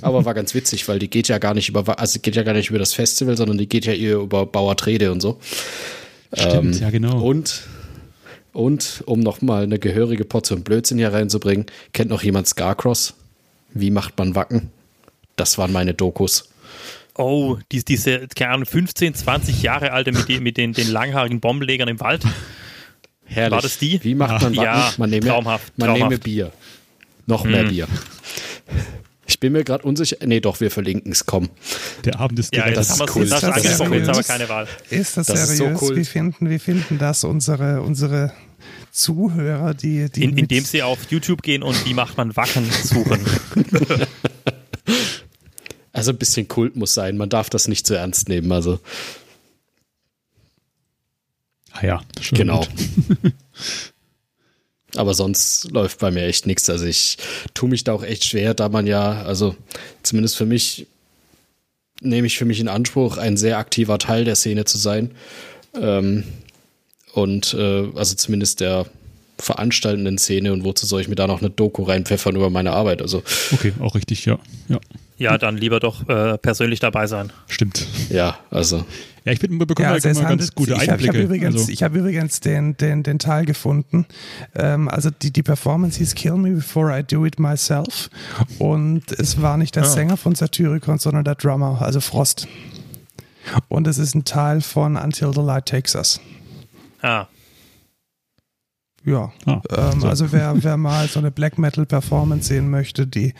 Aber war ganz witzig, weil die geht ja gar nicht über, also geht ja gar nicht über das Festival, sondern die geht ja eher über Bauertrede und so. Stimmt, ja genau. Und, und um nochmal eine gehörige Portion Blödsinn hier reinzubringen, kennt noch jemand Scarcross? Wie macht man Wacken? Das waren meine Dokus. Oh, die, diese, keine Ahnung, 15, 20 Jahre alte mit, die, mit den, den langhaarigen Bombenlegern im Wald. Herrlich. War das die? Wie macht man Wacken? Ja, man nehme, traumhaft, Man traumhaft. nehme Bier. Noch mehr Bier. Ich bin mir gerade unsicher. Nee, doch, wir verlinken es. Komm. Der Abend ist Ja, das haben ist wir cool. das Das ist angesprochen, jetzt haben wir seriös. keine Wahl. Ist das, Das ist so seriös? cool. Wie, finden, wie finden das unsere, unsere Zuhörer, die, die In, indem sie auf YouTube gehen und wie macht man Wacken suchen. *laughs* Also ein bisschen Kult muss sein. Man darf das nicht zu ernst nehmen. Also, Ah ja, schon genau. *laughs* Aber sonst läuft bei mir echt nichts. Also ich tue mich da auch echt schwer, da man ja, also zumindest für mich, nehme ich für mich in Anspruch, ein sehr aktiver Teil der Szene zu sein. Ähm, und äh, also zumindest der veranstaltenden Szene und wozu soll ich mir da noch eine Doku reinpfeffern über meine Arbeit? Also Okay, auch richtig, ja. Ja, Ja, dann lieber doch äh, persönlich dabei sein. stimmt. ja, also Ja, ich wir bekommen Ja, ja, also immer handelt, ganz gute ich habe hab Einblicke. übrigens, also, ich hab übrigens den, den, den Teil gefunden. Ähm, also die, die Performance hieß Kill Me Before I Do It Myself. Und es war nicht der Ah. Sänger von Satyricon, sondern der Drummer, also Frost. Und es ist ein Teil von Until the Light Takes Us. Ah, Ja, Ah, ähm, so. also wer, wer mal so eine Black Metal Performance sehen möchte, die,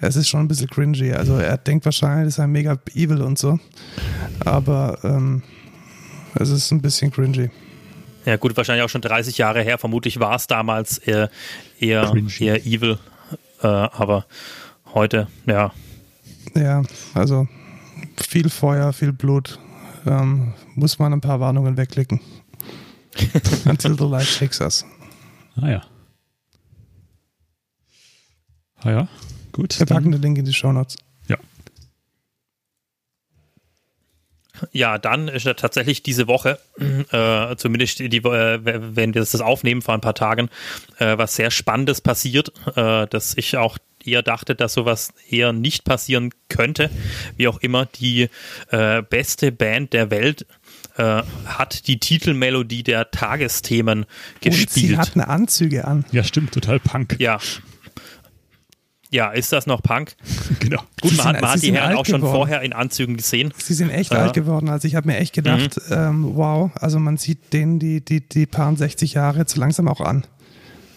es ist schon ein bisschen cringy. Also er denkt wahrscheinlich, das ist ein mega evil und so, aber ähm, es ist ein bisschen cringy. Ja, gut, wahrscheinlich auch schon 30 Jahre her. Vermutlich war es damals eher, eher, eher evil. Äh, aber heute, ja. Ja, also viel Feuer, viel Blut. Ähm, muss man ein paar Warnungen wegklicken. *laughs* Until the light takes us. Ah ja. Ah ja, gut. Wir packen dann- den Link in die Show Notes. Ja. Ja, dann ist ja tatsächlich diese Woche, äh, zumindest die, äh, wenn wir das aufnehmen vor ein paar Tagen, äh, was sehr Spannendes passiert, äh, dass ich auch eher dachte, dass sowas eher nicht passieren könnte. Wie auch immer, die äh, beste Band der Welt äh, hat die Titelmelodie der Tagesthemen Und sie gespielt. hatten Anzüge an. Ja, stimmt, total Punk. ja. Ja, ist das noch Punk? *laughs* Genau. Gut, man hat, sind- man hat die Herren auch schon geworden. vorher in Anzügen gesehen. Sie sind echt Ja. alt geworden. Also ich habe mir echt gedacht, Mhm. ähm, wow, also man sieht denen die, die, die paar 60 Jahre jetzt langsam auch an.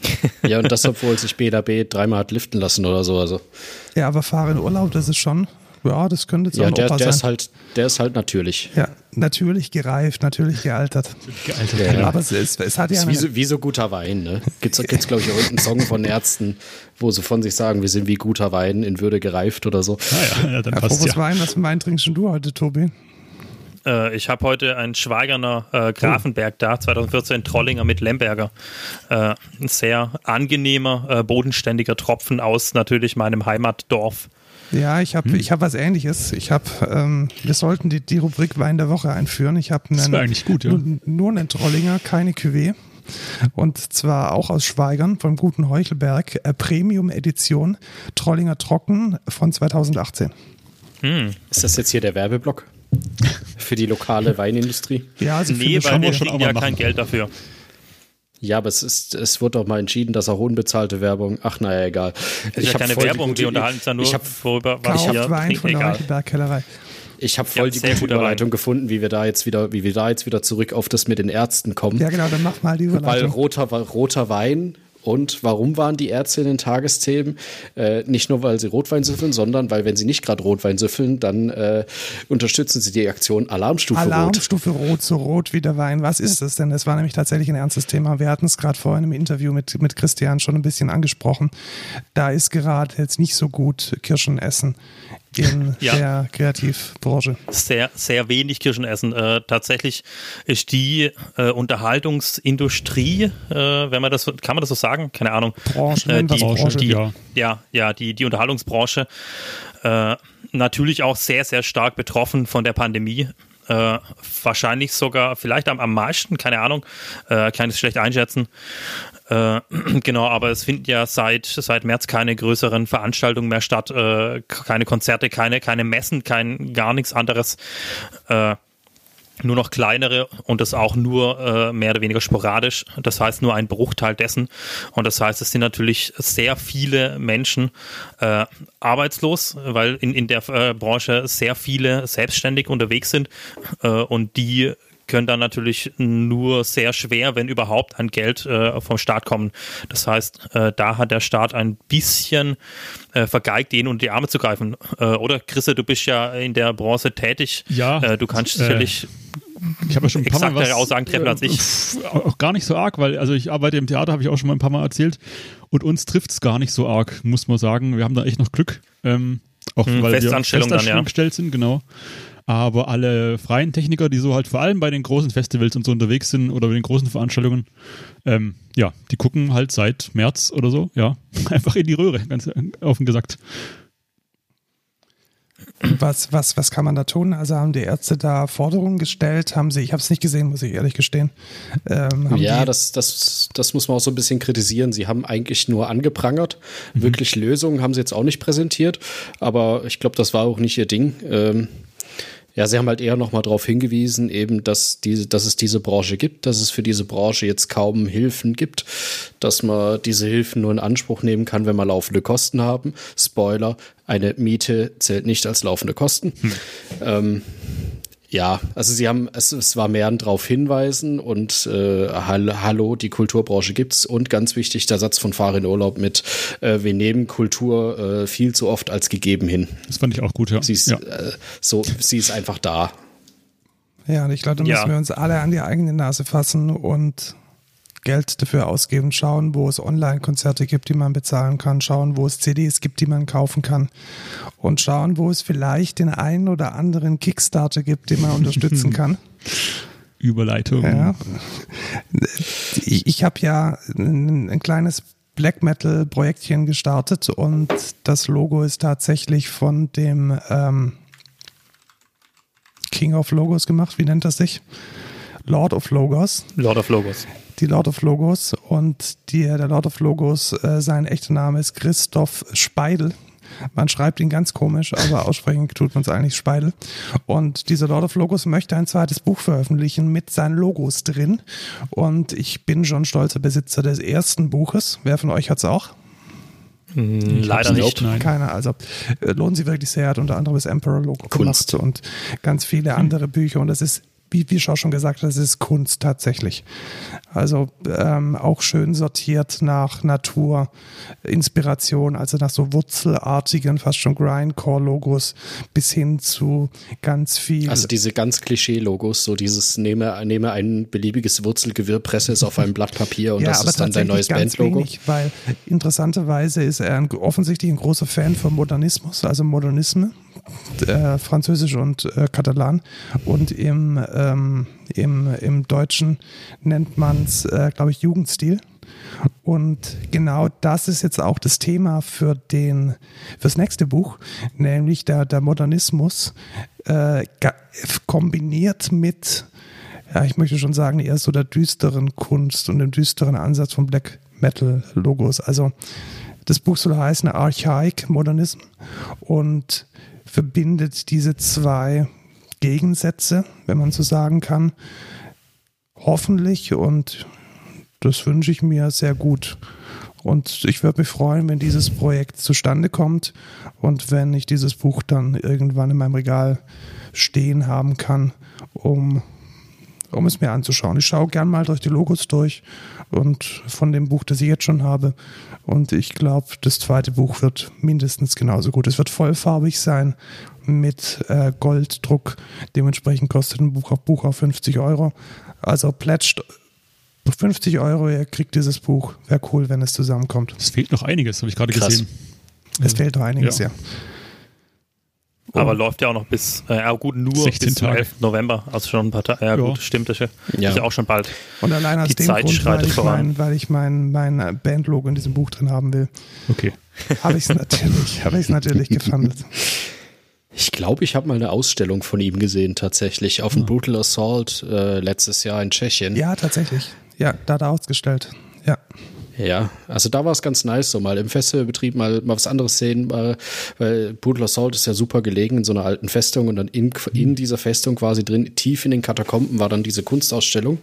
*laughs* Ja, und das, obwohl sich Bela B dreimal hat liften lassen oder so. Also, Ja, aber fahre in Urlaub, das ist schon, ja, das könnte jetzt auch ja, ein der, Opa der, ist sein. halt, der ist halt natürlich. ja, natürlich gereift, natürlich gealtert. *laughs* Gealtert. Ja, ja. Aber es, ist, es hat ja ist wie so, wie so guter Wein, ne? Gibt's, gibt's glaube ich, auch irgendeinen Song von Ärzten, wo sie von sich sagen, wir sind wie guter Wein in Würde gereift oder so. Ah ja, ja dann passt Apropos ja. Wein, was für Wein trinkst du heute, Tobi? Äh, ich habe heute einen Schweigerner äh, Grafenberg da, 2014 Trollinger mit Lemberger. Äh, ein sehr angenehmer, äh, bodenständiger Tropfen aus natürlich meinem Heimatdorf. Ja, ich Hm. habe ich hab was ähnliches. Ich habe, ähm, wir sollten die, die Rubrik Wein der Woche einführen. Ich habe eigentlich gut, ja. nur, nur einen Trollinger, keine Cuvée. Und zwar auch aus Schweigern vom guten Heuchelberg, äh, Premium Edition Trollinger Trocken von 2018. Ist das jetzt hier der Werbeblock? *laughs* Für die lokale Weinindustrie? Ja, also Nee, finde weil schon wir schon kriegen ja mal kein machen. Geld dafür. Ja, aber es ist, es wurde doch mal entschieden, dass auch unbezahlte Werbung. Ach, naja, egal. Das ist ja hab keine die Werbung, gute- wir unterhalten uns ja nur Ich habe worüber, was wir Wein von der egal. Heuchelberg Kellerei. ich hab voll Ja, die sehr gute guter Überleitung Wein. gefunden, wie wir da jetzt wieder, wie wir da jetzt wieder zurück auf das mit den Ärzten kommen. Ja, genau, dann mach mal die Weil Überleitung. roter, roter Wein und warum waren die Ärzte in den Tagesthemen? Äh, nicht nur, weil sie Rotwein süffeln, sondern weil, wenn sie nicht gerade Rotwein süffeln, dann äh, unterstützen sie die Aktion Alarmstufe Rot. Alarmstufe Rot, so rot wie der Wein. Was ist das denn? Das war nämlich tatsächlich ein ernstes Thema. Wir hatten es gerade vorhin im Interview mit, mit Christian schon ein bisschen angesprochen. Da ist gerade jetzt nicht so gut Kirschen essen in Ja. der Kreativbranche. sehr, sehr wenig Kirschen essen. Äh, tatsächlich ist die äh, Unterhaltungsindustrie, äh, wenn man das, so- kann man das so sagen? Keine Ahnung. Branche, äh, die, Branche. die, ja. ja, ja, die, die Unterhaltungsbranche äh, natürlich auch sehr, sehr stark betroffen von der Pandemie. Äh, wahrscheinlich sogar, vielleicht am, am meisten, keine Ahnung, äh, kann ich es schlecht einschätzen. Äh, *clears throat* genau, aber es finden ja seit, seit März keine größeren Veranstaltungen mehr statt, äh, keine Konzerte, keine, keine Messen, kein gar nichts anderes. Äh, nur noch kleinere und das auch nur äh, mehr oder weniger sporadisch. Das heißt nur ein Bruchteil dessen. Und das heißt, es sind natürlich sehr viele Menschen äh, arbeitslos, weil in, in der äh, Branche sehr viele selbstständig unterwegs sind äh, und die können dann natürlich nur sehr schwer, wenn überhaupt, an Geld äh, vom Staat kommen. Das heißt, äh, da hat der Staat ein bisschen äh, vergeigt, denen unter die Arme zu greifen. Äh, oder Chrisse, du bist ja in der Branche tätig. Ja, Äh, du kannst äh, sicherlich Ich habe ja schon ein paar Mal was, Aussagen treffen als ich. auch gar nicht so arg, weil also ich arbeite im Theater, habe ich auch schon mal ein paar Mal erzählt. Und uns trifft es gar nicht so arg, muss man sagen. Wir haben da echt noch Glück. Ähm, auch Hm, weil wir Festanstellung dann, ja. gestellt sind, genau. Aber alle freien Techniker, die so halt vor allem bei den großen Festivals und so unterwegs sind oder bei den großen Veranstaltungen, ähm, ja, die gucken halt seit März oder so, ja, *laughs* einfach in die Röhre, ganz offen gesagt. Was, was, was kann man da tun? Also haben die Ärzte da Forderungen gestellt? Haben sie, ich habe es nicht gesehen, muss ich ehrlich gestehen. Ähm, haben Ja, das, das, das muss man auch so ein bisschen kritisieren. Sie haben eigentlich nur angeprangert. Wirklich Lösungen haben sie jetzt auch nicht präsentiert. Aber ich glaube, das war auch nicht ihr Ding. Ähm, ja, sie haben halt eher nochmal darauf hingewiesen, eben, dass, diese, dass es diese Branche gibt, dass es für diese Branche jetzt kaum Hilfen gibt, dass man diese Hilfen nur in Anspruch nehmen kann, wenn man laufende Kosten haben. Spoiler, eine Miete zählt nicht als laufende Kosten. Ähm, Ja, also sie haben, es, es war mehr ein drauf hinweisen und äh, hallo, die Kulturbranche gibt's und ganz wichtig der Satz von Fahr in Urlaub mit, äh, wir nehmen Kultur äh, viel zu oft als gegeben hin. Das fand ich auch gut, ja. Sie ist, ja. Äh, so, sie ist einfach da. Ja, und ich glaube, da müssen Ja. wir uns alle an die eigene Nase fassen und Geld dafür ausgeben, schauen, wo es Online-Konzerte gibt, die man bezahlen kann, schauen, wo es CDs gibt, die man kaufen kann und schauen, wo es vielleicht den einen oder anderen Kickstarter gibt, den man *laughs* unterstützen kann. Überleitung. Ja. Ich, ich habe ja ein, ein kleines Black Metal Projektchen gestartet und das Logo ist tatsächlich von dem ähm, King of Logos gemacht. Wie nennt das sich? Lord of Logos. Lord of Logos. Die Lord of Logos und die, der Lord of Logos, äh, sein echter Name ist Christoph Speidel. Man schreibt ihn ganz komisch, aber *laughs* aussprechen tut man es eigentlich Speidel. Und dieser Lord of Logos möchte ein zweites Buch veröffentlichen mit seinen Logos drin. Und ich bin schon stolzer Besitzer des ersten Buches. Wer von euch hat es auch? Hm, Leider hab's nicht. Nein. Keiner. Also äh, lohnt sich wirklich sehr. Hat unter anderem das Emperor-Logo Kunst. gemacht und ganz viele andere Bücher. Und das ist, wie, wie schon gesagt hat, das ist Kunst tatsächlich. Also ähm, auch schön sortiert nach Natur, Inspiration, also nach so wurzelartigen, fast schon Grindcore-Logos bis hin zu ganz viel. Also diese ganz Klischee-Logos, so dieses nehme, nehme ein beliebiges Wurzelgewirr, presse es auf ein Blatt Papier und das ist dann dein neues Bandlogo. weil interessanterweise ist er ein, offensichtlich ein großer Fan von Modernismus, also Modernisme, äh, Französisch und äh, Katalan. Und im, ähm, im, im Deutschen nennt man es, äh, glaube ich, Jugendstil. Und genau das ist jetzt auch das Thema für den fürs nächste Buch, nämlich der, der Modernismus äh, kombiniert mit ja, ich möchte schon sagen, eher so der düsteren Kunst und dem düsteren Ansatz von Black Metal Logos. Also das Buch soll heißen Archaic Modernism und verbindet diese zwei Gegensätze, wenn man so sagen kann, hoffentlich und das wünsche ich mir sehr gut. Und ich würde mich freuen, wenn dieses Projekt zustande kommt und wenn ich dieses Buch dann irgendwann in meinem Regal stehen haben kann, um, um es mir anzuschauen. Ich schaue gern mal durch die Logos durch und von dem Buch, das ich jetzt schon habe. Und ich glaube, das zweite Buch wird mindestens genauso gut. Es wird vollfarbig sein mit äh, Golddruck. Dementsprechend kostet ein Buch, Buch auch 50 Euro. Also plätscht 50 Euro, ihr kriegt dieses Buch. Wäre cool, wenn es zusammenkommt. Es fehlt noch einiges, habe ich gerade gesehen. Es fehlt noch einiges, Ja. ja. Aber läuft ja auch noch bis, äh, ja gut, nur 16 bis zum Tage. 11. November. Also schon ein paar Tage. Ja, Ja. gut, stimmt. Das ist ja, Ja. ist ja auch schon bald. Und allein aus Die dem Zeit Grund, weil ich, voran. mein, weil ich mein, mein Bandlogo in diesem Buch drin haben will, Okay. habe ich es natürlich, *laughs* habe ich natürlich gefunden. Ich glaube, ich habe mal eine Ausstellung von ihm gesehen, tatsächlich, auf dem Brutal Assault äh, letztes Jahr in Tschechien. Ja, tatsächlich. Ja, da hat er ausgestellt. Ja. Ja, also da war es ganz nice, so mal im Festivalbetrieb mal, mal was anderes sehen, weil, weil Brutal Assault ist ja super gelegen in so einer alten Festung und dann in, in dieser Festung quasi drin, tief in den Katakomben war dann diese Kunstausstellung.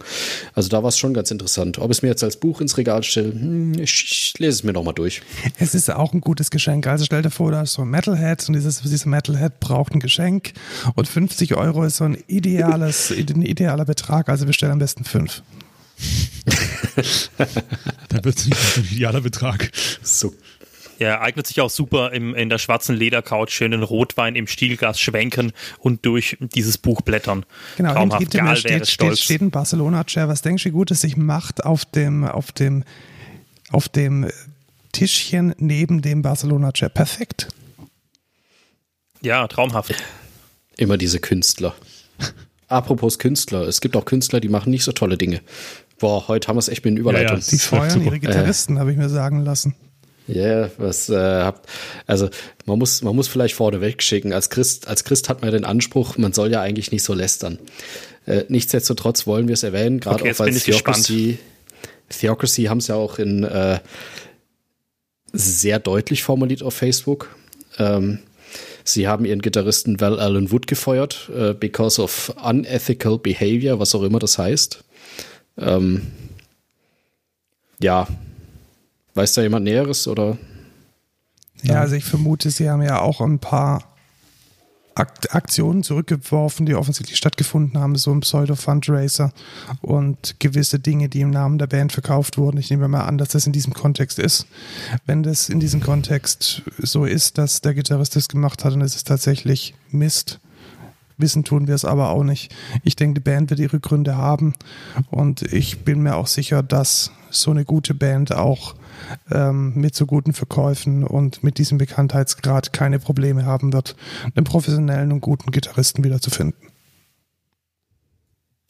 Also da war es schon ganz interessant. Ob es mir jetzt als Buch ins Regal stelle, hm, ich, ich lese es mir nochmal durch. Es ist auch ein gutes Geschenk. Also stell dir vor, da ist so ein Metalhead und dieses, dieser Metalhead braucht ein Geschenk und 50 Euro ist so ein ideales, ein idealer Betrag. Also bestell am besten fünf. Dann wird es nicht ein idealer Betrag. So, Er eignet sich auch super im, in der schwarzen Ledercouch schön den Rotwein im Stielglas schwenken und durch dieses Buch blättern. Genau, Traumhaft. hinter mir Gal steht, wäre steht, stolz. steht ein Barcelona-Chair. Was denkst du, wie gut es sich macht auf dem, auf dem, auf dem Tischchen neben dem Barcelona-Chair? Perfekt. Ja, traumhaft. immer diese Künstler. Apropos Künstler, es gibt auch Künstler, die machen nicht so tolle Dinge. Boah, heute haben wir es echt mit den Überleitungen. Ja, Die feuern ihre Gitarristen, habe ich mir sagen lassen. Ja, was äh, habt, also man muss, man muss vielleicht vorneweg schicken. Als Christ, als Christ hat man den Anspruch, man soll ja eigentlich nicht so lästern. Äh, nichtsdestotrotz wollen wir es erwähnen, gerade Okay, auch gespannt. Theocracy, Theocracy haben es ja auch in äh, sehr deutlich formuliert auf Facebook. Ähm, sie haben ihren Gitarristen Val Allen Wood gefeuert, äh, because of unethical behavior, was auch immer das heißt. Ähm, ja, weiß da jemand Näheres oder? Ja, also ich vermute, sie haben ja auch ein paar Akt Aktionen zurückgeworfen, die offensichtlich stattgefunden haben, so ein Pseudo-Fundraiser und gewisse Dinge, die im Namen der Band verkauft wurden. Ich nehme mal an, dass das in diesem Kontext ist. Wenn das in diesem Kontext so ist, dass der Gitarrist das gemacht hat, dann ist es tatsächlich Mist. Wissen tun wir es aber auch nicht. Ich denke, die Band wird ihre Gründe haben und ich bin mir auch sicher, dass so eine gute Band auch ähm, mit so guten Verkäufen und mit diesem Bekanntheitsgrad keine Probleme haben wird, einen professionellen und guten Gitarristen wiederzufinden.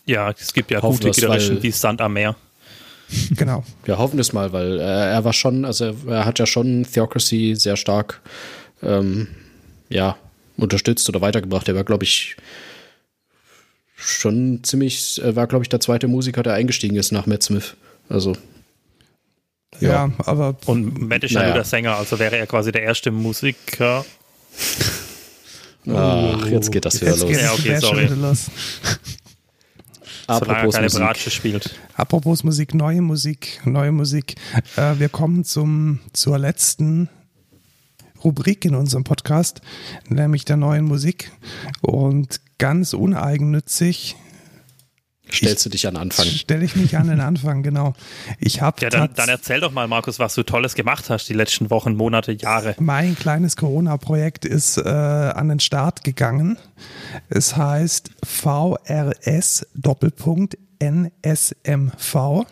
Ja, es gibt ja Hoffen gute Gitarristen wie Sand am Meer. *laughs* Genau. Wir hoffen es mal, weil äh, er war schon, also er hat ja schon Theocracy sehr stark ähm, ja, unterstützt oder weitergebracht. Er war, glaube ich, schon ziemlich, war, glaube ich, der zweite Musiker, der eingestiegen ist nach Matt Smith. Also, Ja, aber Und Matt ist ja nur der Sänger, also wäre er quasi der erste Musiker. ach, jetzt geht das wieder jetzt los. geht Ja, okay, sorry. los. er Apropos keine Musik. Bratsche spielt. Apropos Musik, neue Musik, neue Musik. Äh, wir kommen zum, zur letzten Rubrik in unserem Podcast, nämlich der neuen Musik. Und ganz uneigennützig Stellst du dich an Anfang. stelle ich mich an den Anfang, genau. Ich habe Ja, dann, dann erzähl doch mal, Markus, was du Tolles gemacht hast die letzten Wochen, Monate, Jahre. Mein kleines Corona-Projekt ist äh, an den Start gegangen. Es heißt VRS Doppelpunkt NSMV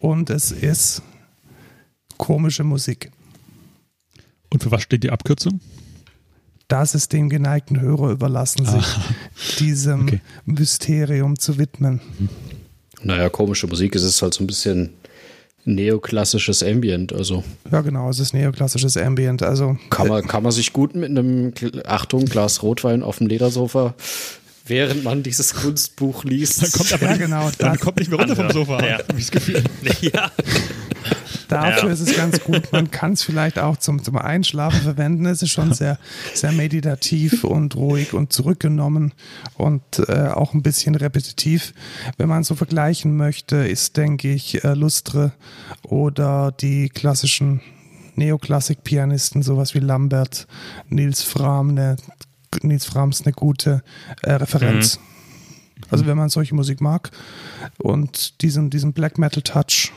und es ist komische Musik. Und für was steht die Abkürzung? Das ist dem geneigten Hörer überlassen, sich diesem Okay. Mysterium zu widmen. Naja, komische Musik, es ist halt so ein bisschen neoklassisches Ambient. Also Ja, genau, es ist neoklassisches Ambient. Also kann man, kann man sich gut mit einem, Achtung, Glas Rotwein auf dem Ledersofa, während man dieses Kunstbuch liest. Dann kommt aber Ja, nicht, genau, dann kommt nicht mehr runter vom Sofa, Ja. habe ich das Gefühl. *laughs* ja. Dafür Ja. ist es ganz gut. Man kann es vielleicht auch zum, zum Einschlafen verwenden. Es ist schon *laughs* sehr, sehr meditativ und ruhig und zurückgenommen und äh, auch ein bisschen repetitiv. Wenn man so vergleichen möchte, ist, denke ich, äh, Lustre oder die klassischen Neoklassik-Pianisten, sowas wie Lambert, Nils Fram, eine, Nils Frams eine gute äh, Referenz. Also wenn man solche Musik mag und diesen, diesen Black Metal Touch,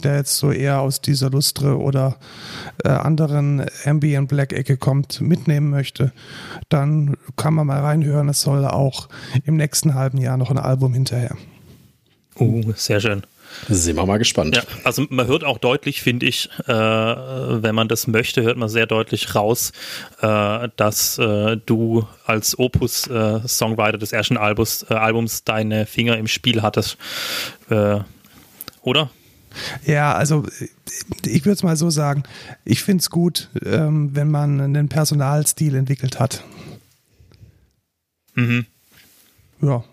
der jetzt so eher aus dieser Lustre oder äh, anderen Ambient Black Ecke kommt, mitnehmen möchte, dann kann man mal reinhören. Es soll auch im nächsten halben Jahr noch ein Album hinterher. Uh, sehr schön. Sind wir mal gespannt. Ja, also man hört auch deutlich, finde ich, äh, wenn man das möchte, hört man sehr deutlich raus, äh, dass äh, du als Opus-Songwriter des ersten Albums, äh, Albums deine Finger im Spiel hattest. Äh, oder? Ja, also ich würde es mal so sagen, ich finde es gut, ähm, wenn man einen Personalstil entwickelt hat. Mhm. Ja,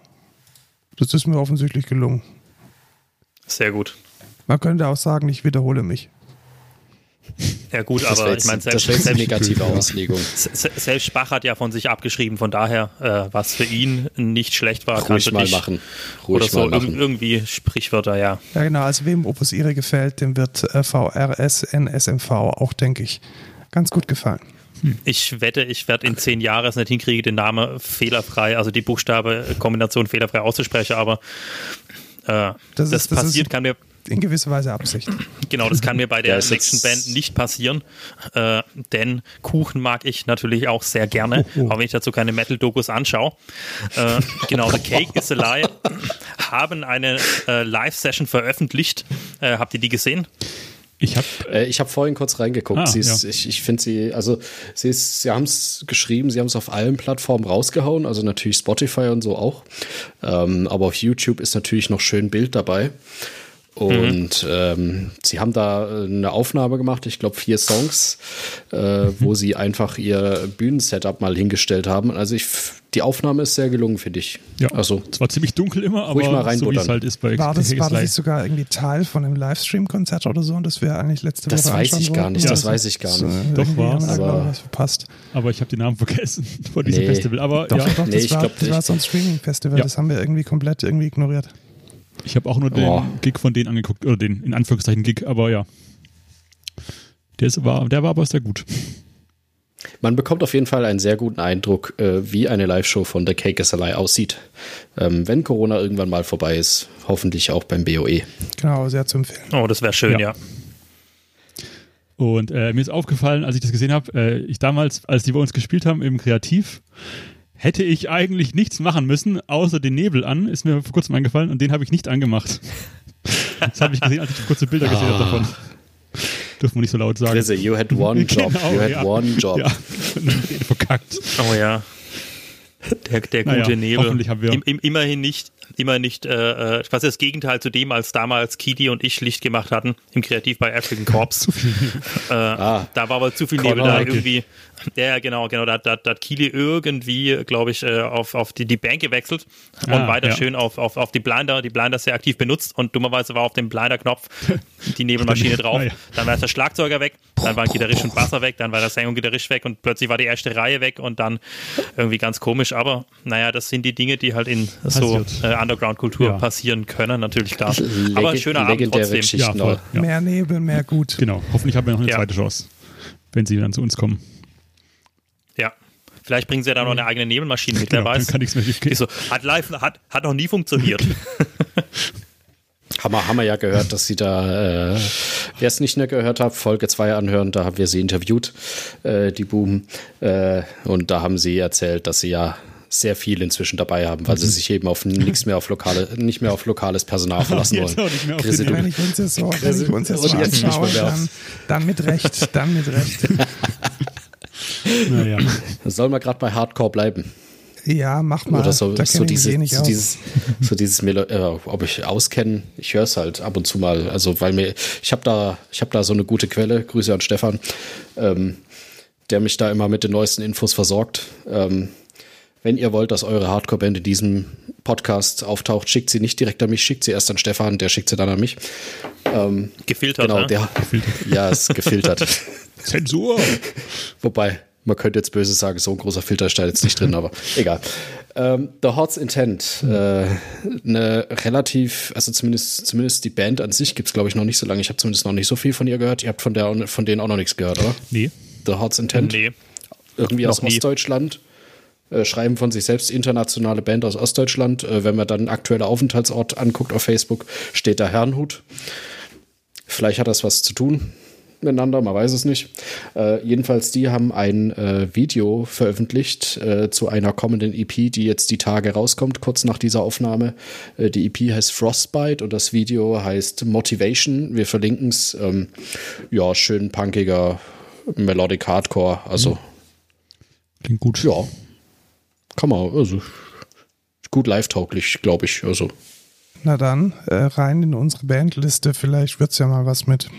das ist mir offensichtlich gelungen. Sehr gut. Man könnte auch sagen, ich wiederhole mich. Ja gut, Das aber ich meine, das selbst, eine selbst, negative Ja. Auslegung. se- selbst Bach hat ja von sich abgeschrieben, von daher, äh, was für ihn nicht schlecht war, Ruhig kannst mal nicht, machen. oder Ruhig so, mal machen. irg- irgendwie Sprichwörter, ja. Ja, genau. Also wem Opus Ire gefällt, dem wird äh, VRS NSMV auch, denke ich, ganz gut gefallen. Ich wette, ich werde in zehn Jahren es nicht hinkriegen, den Namen fehlerfrei, also die Buchstabe-Kombination fehlerfrei auszusprechen, aber äh, Das das, ist- das passiert, ist- kann mir, In gewisser Weise Absicht. genau, das kann mir bei Ja, der ist nächsten Band nicht passieren, äh, denn Kuchen mag ich natürlich auch sehr gerne, Oh, auch wenn ich dazu keine Metal-Dokus anschaue. Äh, genau, The Cake is a Lie *laughs* haben eine äh, Live-Session veröffentlicht. Äh, habt ihr die gesehen? Ich habe Äh, ich habe vorhin kurz reingeguckt. Ah, sie ist, ja. Ich, ich finde sie, also sie, ist, sie haben es geschrieben, sie haben es auf allen Plattformen rausgehauen, also natürlich Spotify und so auch. Ähm, aber auf YouTube ist natürlich noch schön Bild dabei. Und ähm, sie haben da äh, eine Aufnahme gemacht, ich glaube vier Songs, äh, *laughs* wo sie einfach ihr Bühnensetup mal hingestellt haben. Also ich, die Aufnahme ist sehr gelungen, finde ich. ja, Also zwar ziemlich dunkel immer, Ruhig mal aber so wie es halt ist bei War das, war das Live. nicht sogar irgendwie Teil von einem Livestream-Konzert oder so? Und das wäre eigentlich letzte Das Woche weiß anschauen ich gar nicht, oder das so? weiß ich gar So, nicht. Doch, glaube ich, Aber- verpasst. aber ich habe den Namen vergessen *laughs* von diesem Nee. Festival. Aber Doch, ja, doch, Nee, das, ich war, glaub, das war so ein Streaming-Festival. Ja. Das haben wir irgendwie komplett irgendwie ignoriert. Ich habe auch nur den Oh. Gig von denen angeguckt, oder den in Anführungszeichen Gig, aber ja. Der, ist, war, der war aber sehr gut. Man bekommt auf jeden Fall einen sehr guten Eindruck, äh, wie eine Live-Show von The Cake is a Lie aussieht. Ähm, wenn Corona irgendwann mal vorbei ist, hoffentlich auch beim BOE. Genau, sehr zu empfehlen. Oh, das wäre schön, ja. Ja. Und äh, mir ist aufgefallen, als ich das gesehen habe, äh, ich damals, als die bei uns gespielt haben im Kreativ, hätte ich eigentlich nichts machen müssen, außer den Nebel an, ist mir vor kurzem eingefallen und den habe ich nicht angemacht. *laughs* das habe ich gesehen, als ich kurze Bilder gesehen habe davon. Dürfen wir nicht so laut sagen. Grisse, you had one *laughs* job. Genau, you had ja. one job. Ja, *laughs* verkackt. Oh ja. Der, der gute Naja, Nebel. hoffentlich haben wir- Im, im, immerhin nicht, immer nicht, äh, äh, quasi das Gegenteil zu dem, als damals Kidi und ich Licht gemacht hatten im Kreativ bei African Corps. äh, Ah. Da war aber zu viel Nebel da irgendwie. Ja, ja, genau, genau. Da, da, da hat Kili irgendwie, glaube ich, äh, auf, auf die, die Bank gewechselt und Ah, weiter ja. schön auf, auf, auf die Blinder, die Blinder sehr aktiv benutzt und dummerweise war auf dem Blinder-Knopf *laughs* die Nebelmaschine drauf. Ah, ja. Dann war der Schlagzeuger weg, dann waren Gitarrist und Basser weg, dann war der Sänger und Gitarrist weg und plötzlich war die erste Reihe weg und dann irgendwie ganz komisch. Aber naja, das sind die Dinge, die halt in so äh, Underground-Kultur Ja. passieren können, natürlich klar. Aber ein schöner Abend trotzdem. Ja, voll. Ja. Mehr Nebel, mehr gut. Genau. Hoffentlich haben wir noch eine Ja. zweite Chance, wenn sie dann zu uns kommen. Vielleicht bringen sie ja da noch eine eigene Nebelmaschine mit, *laughs* wer Genau, dann weiß. kann nichts mehr gehen. so, hat live, hat, hat noch nie funktioniert. *laughs* Haben wir, haben wir ja gehört, dass sie da, äh, wer es nicht mehr gehört hat, Folge 2 anhören, da haben wir sie interviewt, äh, die Buben. Äh, und da haben sie erzählt, dass sie ja sehr viel inzwischen dabei haben, weil sie *laughs* sich eben auf nichts mehr auf lokale, nicht mehr auf lokales Personal verlassen wollen. nicht mehr auf du, Wenn ich uns jetzt so, wenn ich uns jetzt Und so jetzt nicht mehr anschaue, mehr dann, aufs- dann mit Recht, dann mit Recht. Naja. soll man gerade bei Hardcore bleiben? Ja, mach mal. Oder so, da so, diese, eh nicht so aus. dieses, so dieses Melo äh, ob ich auskenne, ich höre es halt ab und zu mal. Also weil mir, ich habe da, ich habe da so eine gute Quelle, Grüße an Stefan, ähm, der mich da immer mit den neuesten Infos versorgt. Ähm, wenn ihr wollt, dass eure Hardcore-Band in diesem Podcast auftaucht, schickt sie nicht direkt an mich, schickt sie erst an Stefan, der schickt sie dann an mich. Gefiltert, Genau, ne? der, ja, ist gefiltert. *laughs* Zensur! Wobei, man könnte jetzt böse sagen, so ein großer Filter da jetzt nicht drin, aber *laughs* egal. Ähm, The Heart's Intent, äh, eine relativ, also zumindest, zumindest die Band an sich gibt es, glaube ich, noch nicht so lange. Ich habe zumindest noch nicht so viel von ihr gehört. Ihr habt von, der, von denen auch noch nichts gehört, oder? Nee. The Heart's Intent, Nee. irgendwie noch aus nie. Ostdeutschland. Äh, schreiben von sich selbst internationale Band aus Ostdeutschland. Äh, wenn man dann aktueller Aufenthaltsort anguckt auf Facebook, steht da Herrnhut. Vielleicht hat das was zu tun miteinander, man weiß es nicht. Äh, jedenfalls, die haben ein äh, Video veröffentlicht äh, zu einer kommenden EP, die jetzt die Tage rauskommt, kurz nach dieser Aufnahme. Äh, die EP heißt Frostbite und das Video heißt Motivation. Wir verlinken es. Ähm, ja, schön punkiger Melodic Hardcore. Also, Klingt gut. ja, kann man, also gut live-tauglich, glaube ich. Also, Na dann, äh, rein in unsere Bandliste. Vielleicht wird's ja mal was mit,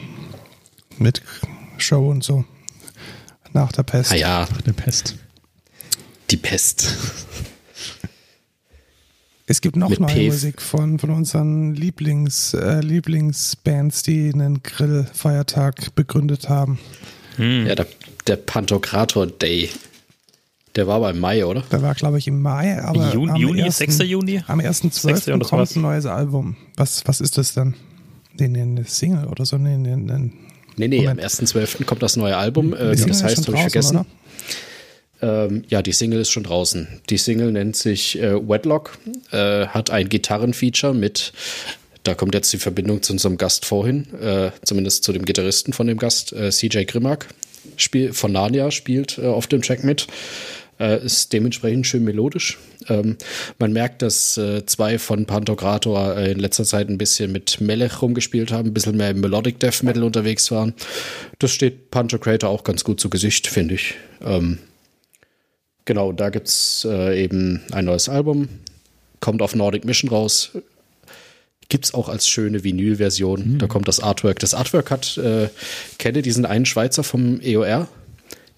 mit Show und so. Nach der Pest. naja, Ach, der Pest. die Pest. Es gibt noch Mit neue P. Musik von, von unseren Lieblings, äh, Lieblingsbands, die einen Grillfeiertag begründet haben. Ja, der, der Pantokrator Day. Der war beim Mai, oder? Der war, glaube ich, im Mai, aber Juni- am Juni, 1. 6. Juni? Am 1.12. Sechste oder kommt ein neues Album. Was, was ist das dann? Nee, nee, eine Single oder so? Nee, nee, nee. Nee, nee, Moment. am 1.12. kommt das neue Album. Äh, wie das heißt, habe ich vergessen. oder? Ähm, ja, die Single ist schon draußen. Die Single nennt sich äh, Wedlock, äh, hat ein Gitarrenfeature mit, da kommt jetzt die Verbindung zu unserem Gast vorhin, äh, zumindest zu dem Gitarristen von dem Gast, äh, CJ Grimmack, Spiel, von Narnia, spielt äh, auf dem Track mit. Äh, ist dementsprechend schön melodisch. Ähm, man merkt, dass äh, zwei von Pantokrator äh, in letzter Zeit ein bisschen mit Melech rumgespielt haben, ein bisschen mehr im Melodic Death Metal unterwegs waren. Das steht Pantokrator auch ganz gut zu Gesicht, finde ich. Ähm, Genau, da gibt es äh, eben ein neues Album. Kommt auf Nordic Mission raus. Gibt es auch als schöne Vinyl-Version. Da kommt das Artwork. Das Artwork hat, äh, kennt ihr diesen einen Schweizer vom EOR?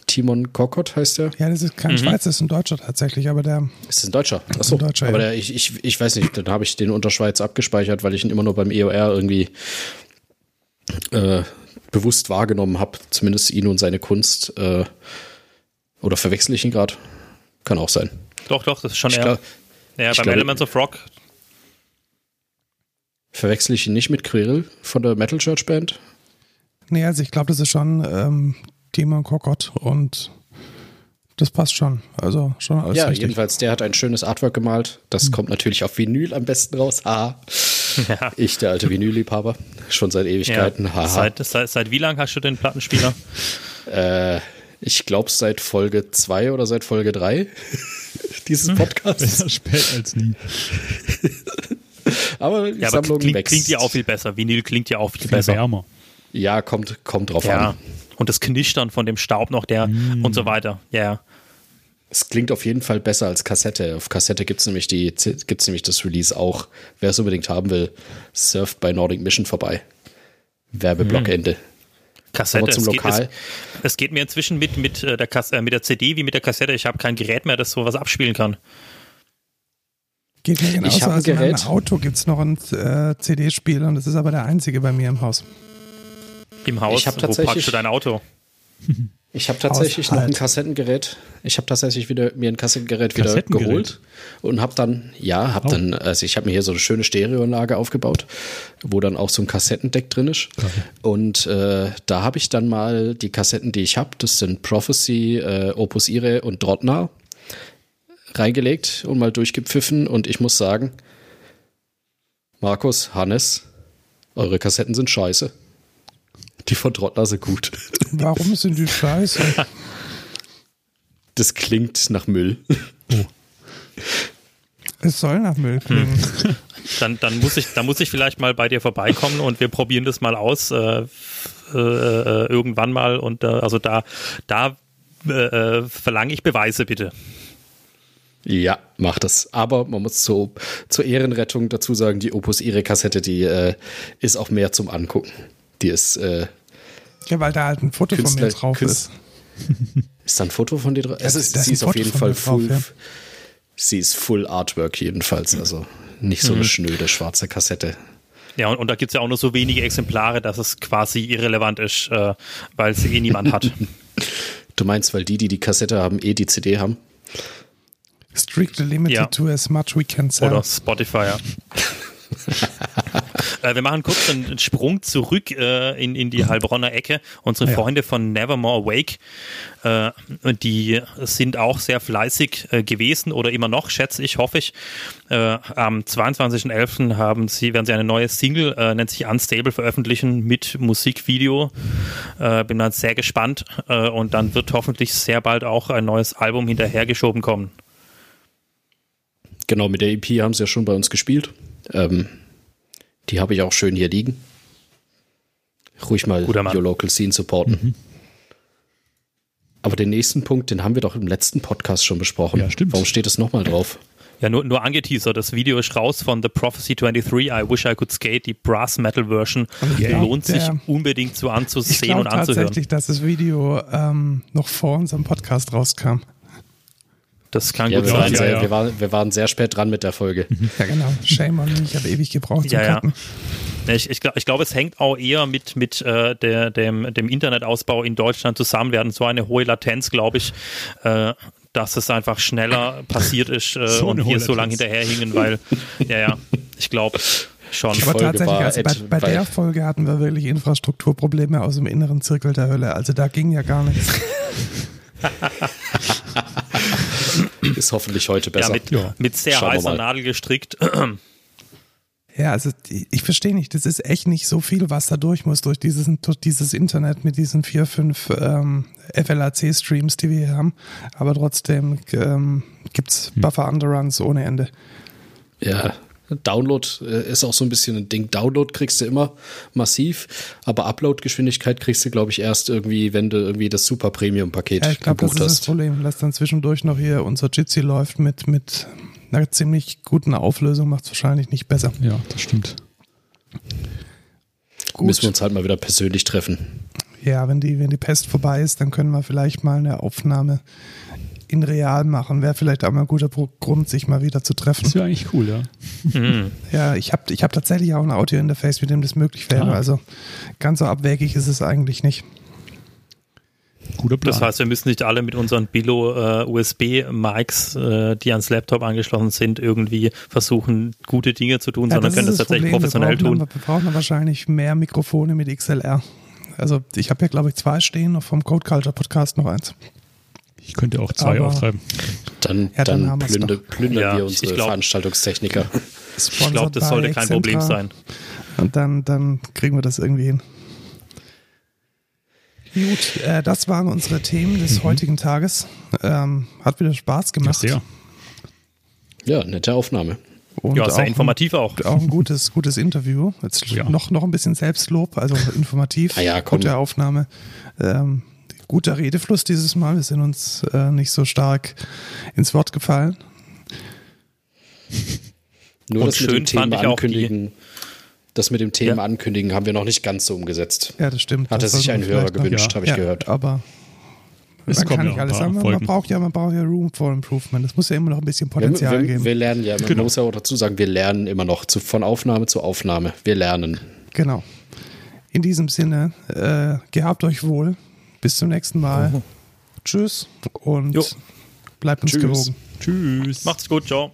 Timon Kokot heißt der. Ja, das ist kein Schweizer, das ist ein Deutscher tatsächlich, aber der, Ist ein Deutscher. Achso, Ein Deutscher, aber ja. der, ich, ich, ich weiß nicht, dann habe ich den unter Schweiz abgespeichert, weil ich ihn immer nur beim EOR irgendwie äh, bewusst wahrgenommen habe. Zumindest ihn und seine Kunst. Äh, oder verwechsel ich ihn gerade? Kann auch sein. Doch, doch, das ist schon Ich eher. glaub- ja, beim glaub- Elements of Rock. Verwechsel ich ihn nicht mit Quill von der Metal Church Band? nee, also ich glaube, das ist schon ähm, Timon Kokot und das passt schon. Also schon alles ja, richtig. jedenfalls, der hat ein schönes Artwork gemalt. Das kommt natürlich auf Vinyl am besten raus. Haha. *laughs* Ja. Ich, der alte Vinyl-Liebhaber, schon seit Ja. Ewigkeiten. Haha. Seit, seit, seit wie lang hast du den Plattenspieler? *laughs* Äh, ich glaube seit Folge 2 oder seit Folge 3 *laughs* dieses Podcasts. Besser spät als nie. Aber die Ja, aber Sammlung klingt, wächst. klingt ja auch viel besser. Vinyl klingt ja auch viel Viel besser. wärmer. Ja, kommt, kommt drauf Ja. an. Und das Knistern von dem Staub noch, der Mm. und so weiter. Ja. Es klingt auf jeden Fall besser als Kassette. Auf Kassette gibt es nämlich, die- gibt's nämlich das Release auch. Wer es unbedingt haben will, surft bei Nordic Mission vorbei. Werbeblock Ende. Kassette. Aber zum es, geht, es, Lokal. es geht mir inzwischen mit, mit, äh, der Kas äh, mit der CD wie mit der Kassette. Ich habe kein Gerät mehr, das sowas abspielen kann. Geht mir genauso. Ich hab ein also in meinem Gerät. Auto gibt es noch ein äh, CD-Spiel und das ist aber der einzige bei mir im Haus. Im Haus, Ich hab wo tatsächlich- parkst du dein Auto? Ich habe tatsächlich noch ein. Kassettengerät. Ich habe tatsächlich wieder mir ein Kassettengerät wieder Kassettengerät? geholt und habe dann, ja, habe Oh. dann, also ich habe mir hier so eine schöne Stereoanlage aufgebaut, wo dann auch so ein Kassettendeck drin ist. Und äh, da habe ich dann mal die Kassetten, die ich habe, das sind Prophecy, äh, Opus Ire und Drotna, reingelegt und mal durchgepfiffen. Und ich muss sagen, Markus, Hannes, eure Kassetten sind scheiße. Die von Drottner sind gut. Warum sind die scheiße? Das klingt nach Müll. es soll nach Müll klingen. Dann, dann, muss ich, dann muss ich vielleicht mal bei dir vorbeikommen und wir probieren das mal aus. Äh, äh, äh, irgendwann mal. Und äh, also da, da äh, äh, verlange ich Beweise bitte. Ja, macht das. Aber man muss so, zur Ehrenrettung dazu sagen, die Opus Ire Kassette, die äh, ist auch mehr zum Angucken. Die ist, äh, Ja, weil da halt ein Foto von mir Künstler- drauf Künst- ist. ist da ein Foto von dir drauf? Es ist, da ist sie ist auf jeden Fall mir drauf, full. ja. Sie ist full Artwork jedenfalls, also nicht Mhm. so eine schnöde schwarze Kassette. Ja, und, und da gibt es ja auch nur so wenige Exemplare, dass es quasi irrelevant ist, äh, weil sie eh niemand hat. *laughs* Du meinst, weil die, die die Kassette haben, eh die CD haben? Strictly limited Ja. to as much we can sell. Oder Spotify, ja. *laughs* äh, wir machen kurz einen Sprung zurück äh, in, in die Heilbronner Ecke. Unsere Ja. Freunde von Nevermore Awake, äh, die sind auch sehr fleißig äh, gewesen oder immer noch, schätze ich, hoffe ich. Äh, am 22.11. haben sie, werden sie eine neue Single, äh, nennt sich Unstable, veröffentlichen mit Musikvideo. Bin dann sehr gespannt und dann wird hoffentlich sehr bald auch ein neues Album hinterhergeschoben kommen. Genau, mit der EP haben sie ja schon bei uns gespielt. Ähm, die habe ich auch schön hier liegen. Ruhig mal. Your Local Scene supporten. Aber den nächsten Punkt, den haben wir doch im letzten Podcast schon besprochen. Ja, stimmt. Warum steht es nochmal drauf? Ja, nur, nur angeteasert. Das Video ist raus von The Prophecy 23. I Wish I Could Skate, die Brass Metal Version. ich glaub, Lohnt sich der- unbedingt zu ich anzusehen glaube und anzuhören. tatsächlich, dass das Video ähm, noch vor unserem Podcast rauskam. Das kann Ja, gut wir, sein. waren ja, sehr, ja. wir, waren, wir waren sehr spät dran mit der Folge. *laughs* Ja, genau. Shame on me. Ich habe ewig gebraucht zum Ja, ja. Cutten. Ich, ich, glaub- ich glaube, es hängt auch eher mit, mit äh, der, dem, dem Internetausbau in Deutschland zusammen. Wir hatten so eine hohe Latenz, glaube ich, äh, dass es einfach schneller passiert ist äh, *laughs* So und wir so lange hinterherhingen, weil, ja, ja, ich glaube schon. Aber Folge tatsächlich, war also bei, bei der Folge hatten wir wirklich Infrastrukturprobleme aus dem inneren Zirkel der Hölle. Also da ging ja gar nichts. *laughs* Ist hoffentlich heute Ja, besser. mit, Ja. mit sehr Schauen heißer. Nadel gestrickt. Ja, also ich, verstehe nicht, das ist echt nicht so viel, was da durch muss, durch dieses, durch dieses Internet mit diesen vier, fünf ähm, FLAC-Streams, die wir hier haben. Aber trotzdem ähm, gibt's Buffer-Underruns ohne Ende. Ja, Download äh, ist auch so ein bisschen ein Ding. Download kriegst du immer massiv, aber Upload-Geschwindigkeit kriegst du, glaube ich, erst irgendwie, wenn du irgendwie das Super Premium-Paket Ja, ich glaube, das gebucht ist das hast. Problem, dass dann zwischendurch noch hier unser Jitsi läuft mit, mit einer ziemlich guten Auflösung, macht es wahrscheinlich nicht besser. Ja, das stimmt. Müssen wir uns halt mal wieder persönlich treffen. Ja, wenn die, wenn die Pest vorbei ist, dann können wir vielleicht mal eine Aufnahme in real machen. Wäre vielleicht auch mal ein guter Grund, sich mal wieder zu treffen. Das wäre eigentlich cool, ja. Mhm. Ja, ich habe ich hab tatsächlich auch ein Audio-Interface, mit dem das möglich wäre. Ah. Also ganz so abwegig ist es eigentlich nicht. Guter Plan. Das heißt, wir müssen nicht alle mit unseren Billo-USB-Mics, äh, die ans Laptop angeschlossen sind, irgendwie versuchen, gute Dinge zu tun, Ja, sondern können das ist tatsächlich Problem. professionell wir brauchen, tun. Wir brauchen wahrscheinlich mehr Mikrofone mit XLR. Also ich habe ja, glaube ich, zwei stehen, noch vom Code Culture Podcast noch eins. Ich könnte auch zwei Aber- auftreiben. Dann, Ja, dann dann, plünder, plündern Ja, wir ich unsere glaub- Veranstaltungstechniker. *laughs* Ich glaube, das sollte kein Problem sein. Und dann, dann kriegen wir das irgendwie hin. Gut, äh, das waren unsere Themen des heutigen Tages. Ähm, hat wieder Spaß Mhm. Ja, gemacht. sehr. Ja, nette Aufnahme. Und Ja, sehr auch informativ auch. Ein, *laughs* auch ein gutes, gutes Interview. Jetzt Ja. noch, noch ein bisschen Selbstlob, also *laughs* informativ. Ah ja, komm. Gute Aufnahme. Ähm, guter Redefluss dieses Mal. Wir sind uns äh, nicht so stark ins Wort gefallen. *laughs* Nur Und das mit dem schön fand Thema ich auch die- ankündigen, das mit dem Thema Ja. ankündigen haben wir noch nicht ganz so umgesetzt. Ja, das stimmt. Hatte Das sich ein wir Hörer gewünscht, Ja. habe ich ja, gehört. Aber Es man kommen kann ja nicht alles sagen. Man, braucht ja, man braucht ja Room for Improvement. Es muss ja immer noch ein bisschen Wir, Potenzial wir, geben. wir lernen ja, man Genau. muss ja auch dazu sagen, wir lernen immer noch zu, von Aufnahme zu Aufnahme. Wir lernen. Genau. In diesem Sinne, äh, gehabt euch wohl. Bis zum nächsten Mal. Tschüss und Jo. bleibt uns Tschüss. gewogen. Tschüss. Macht's gut, ciao.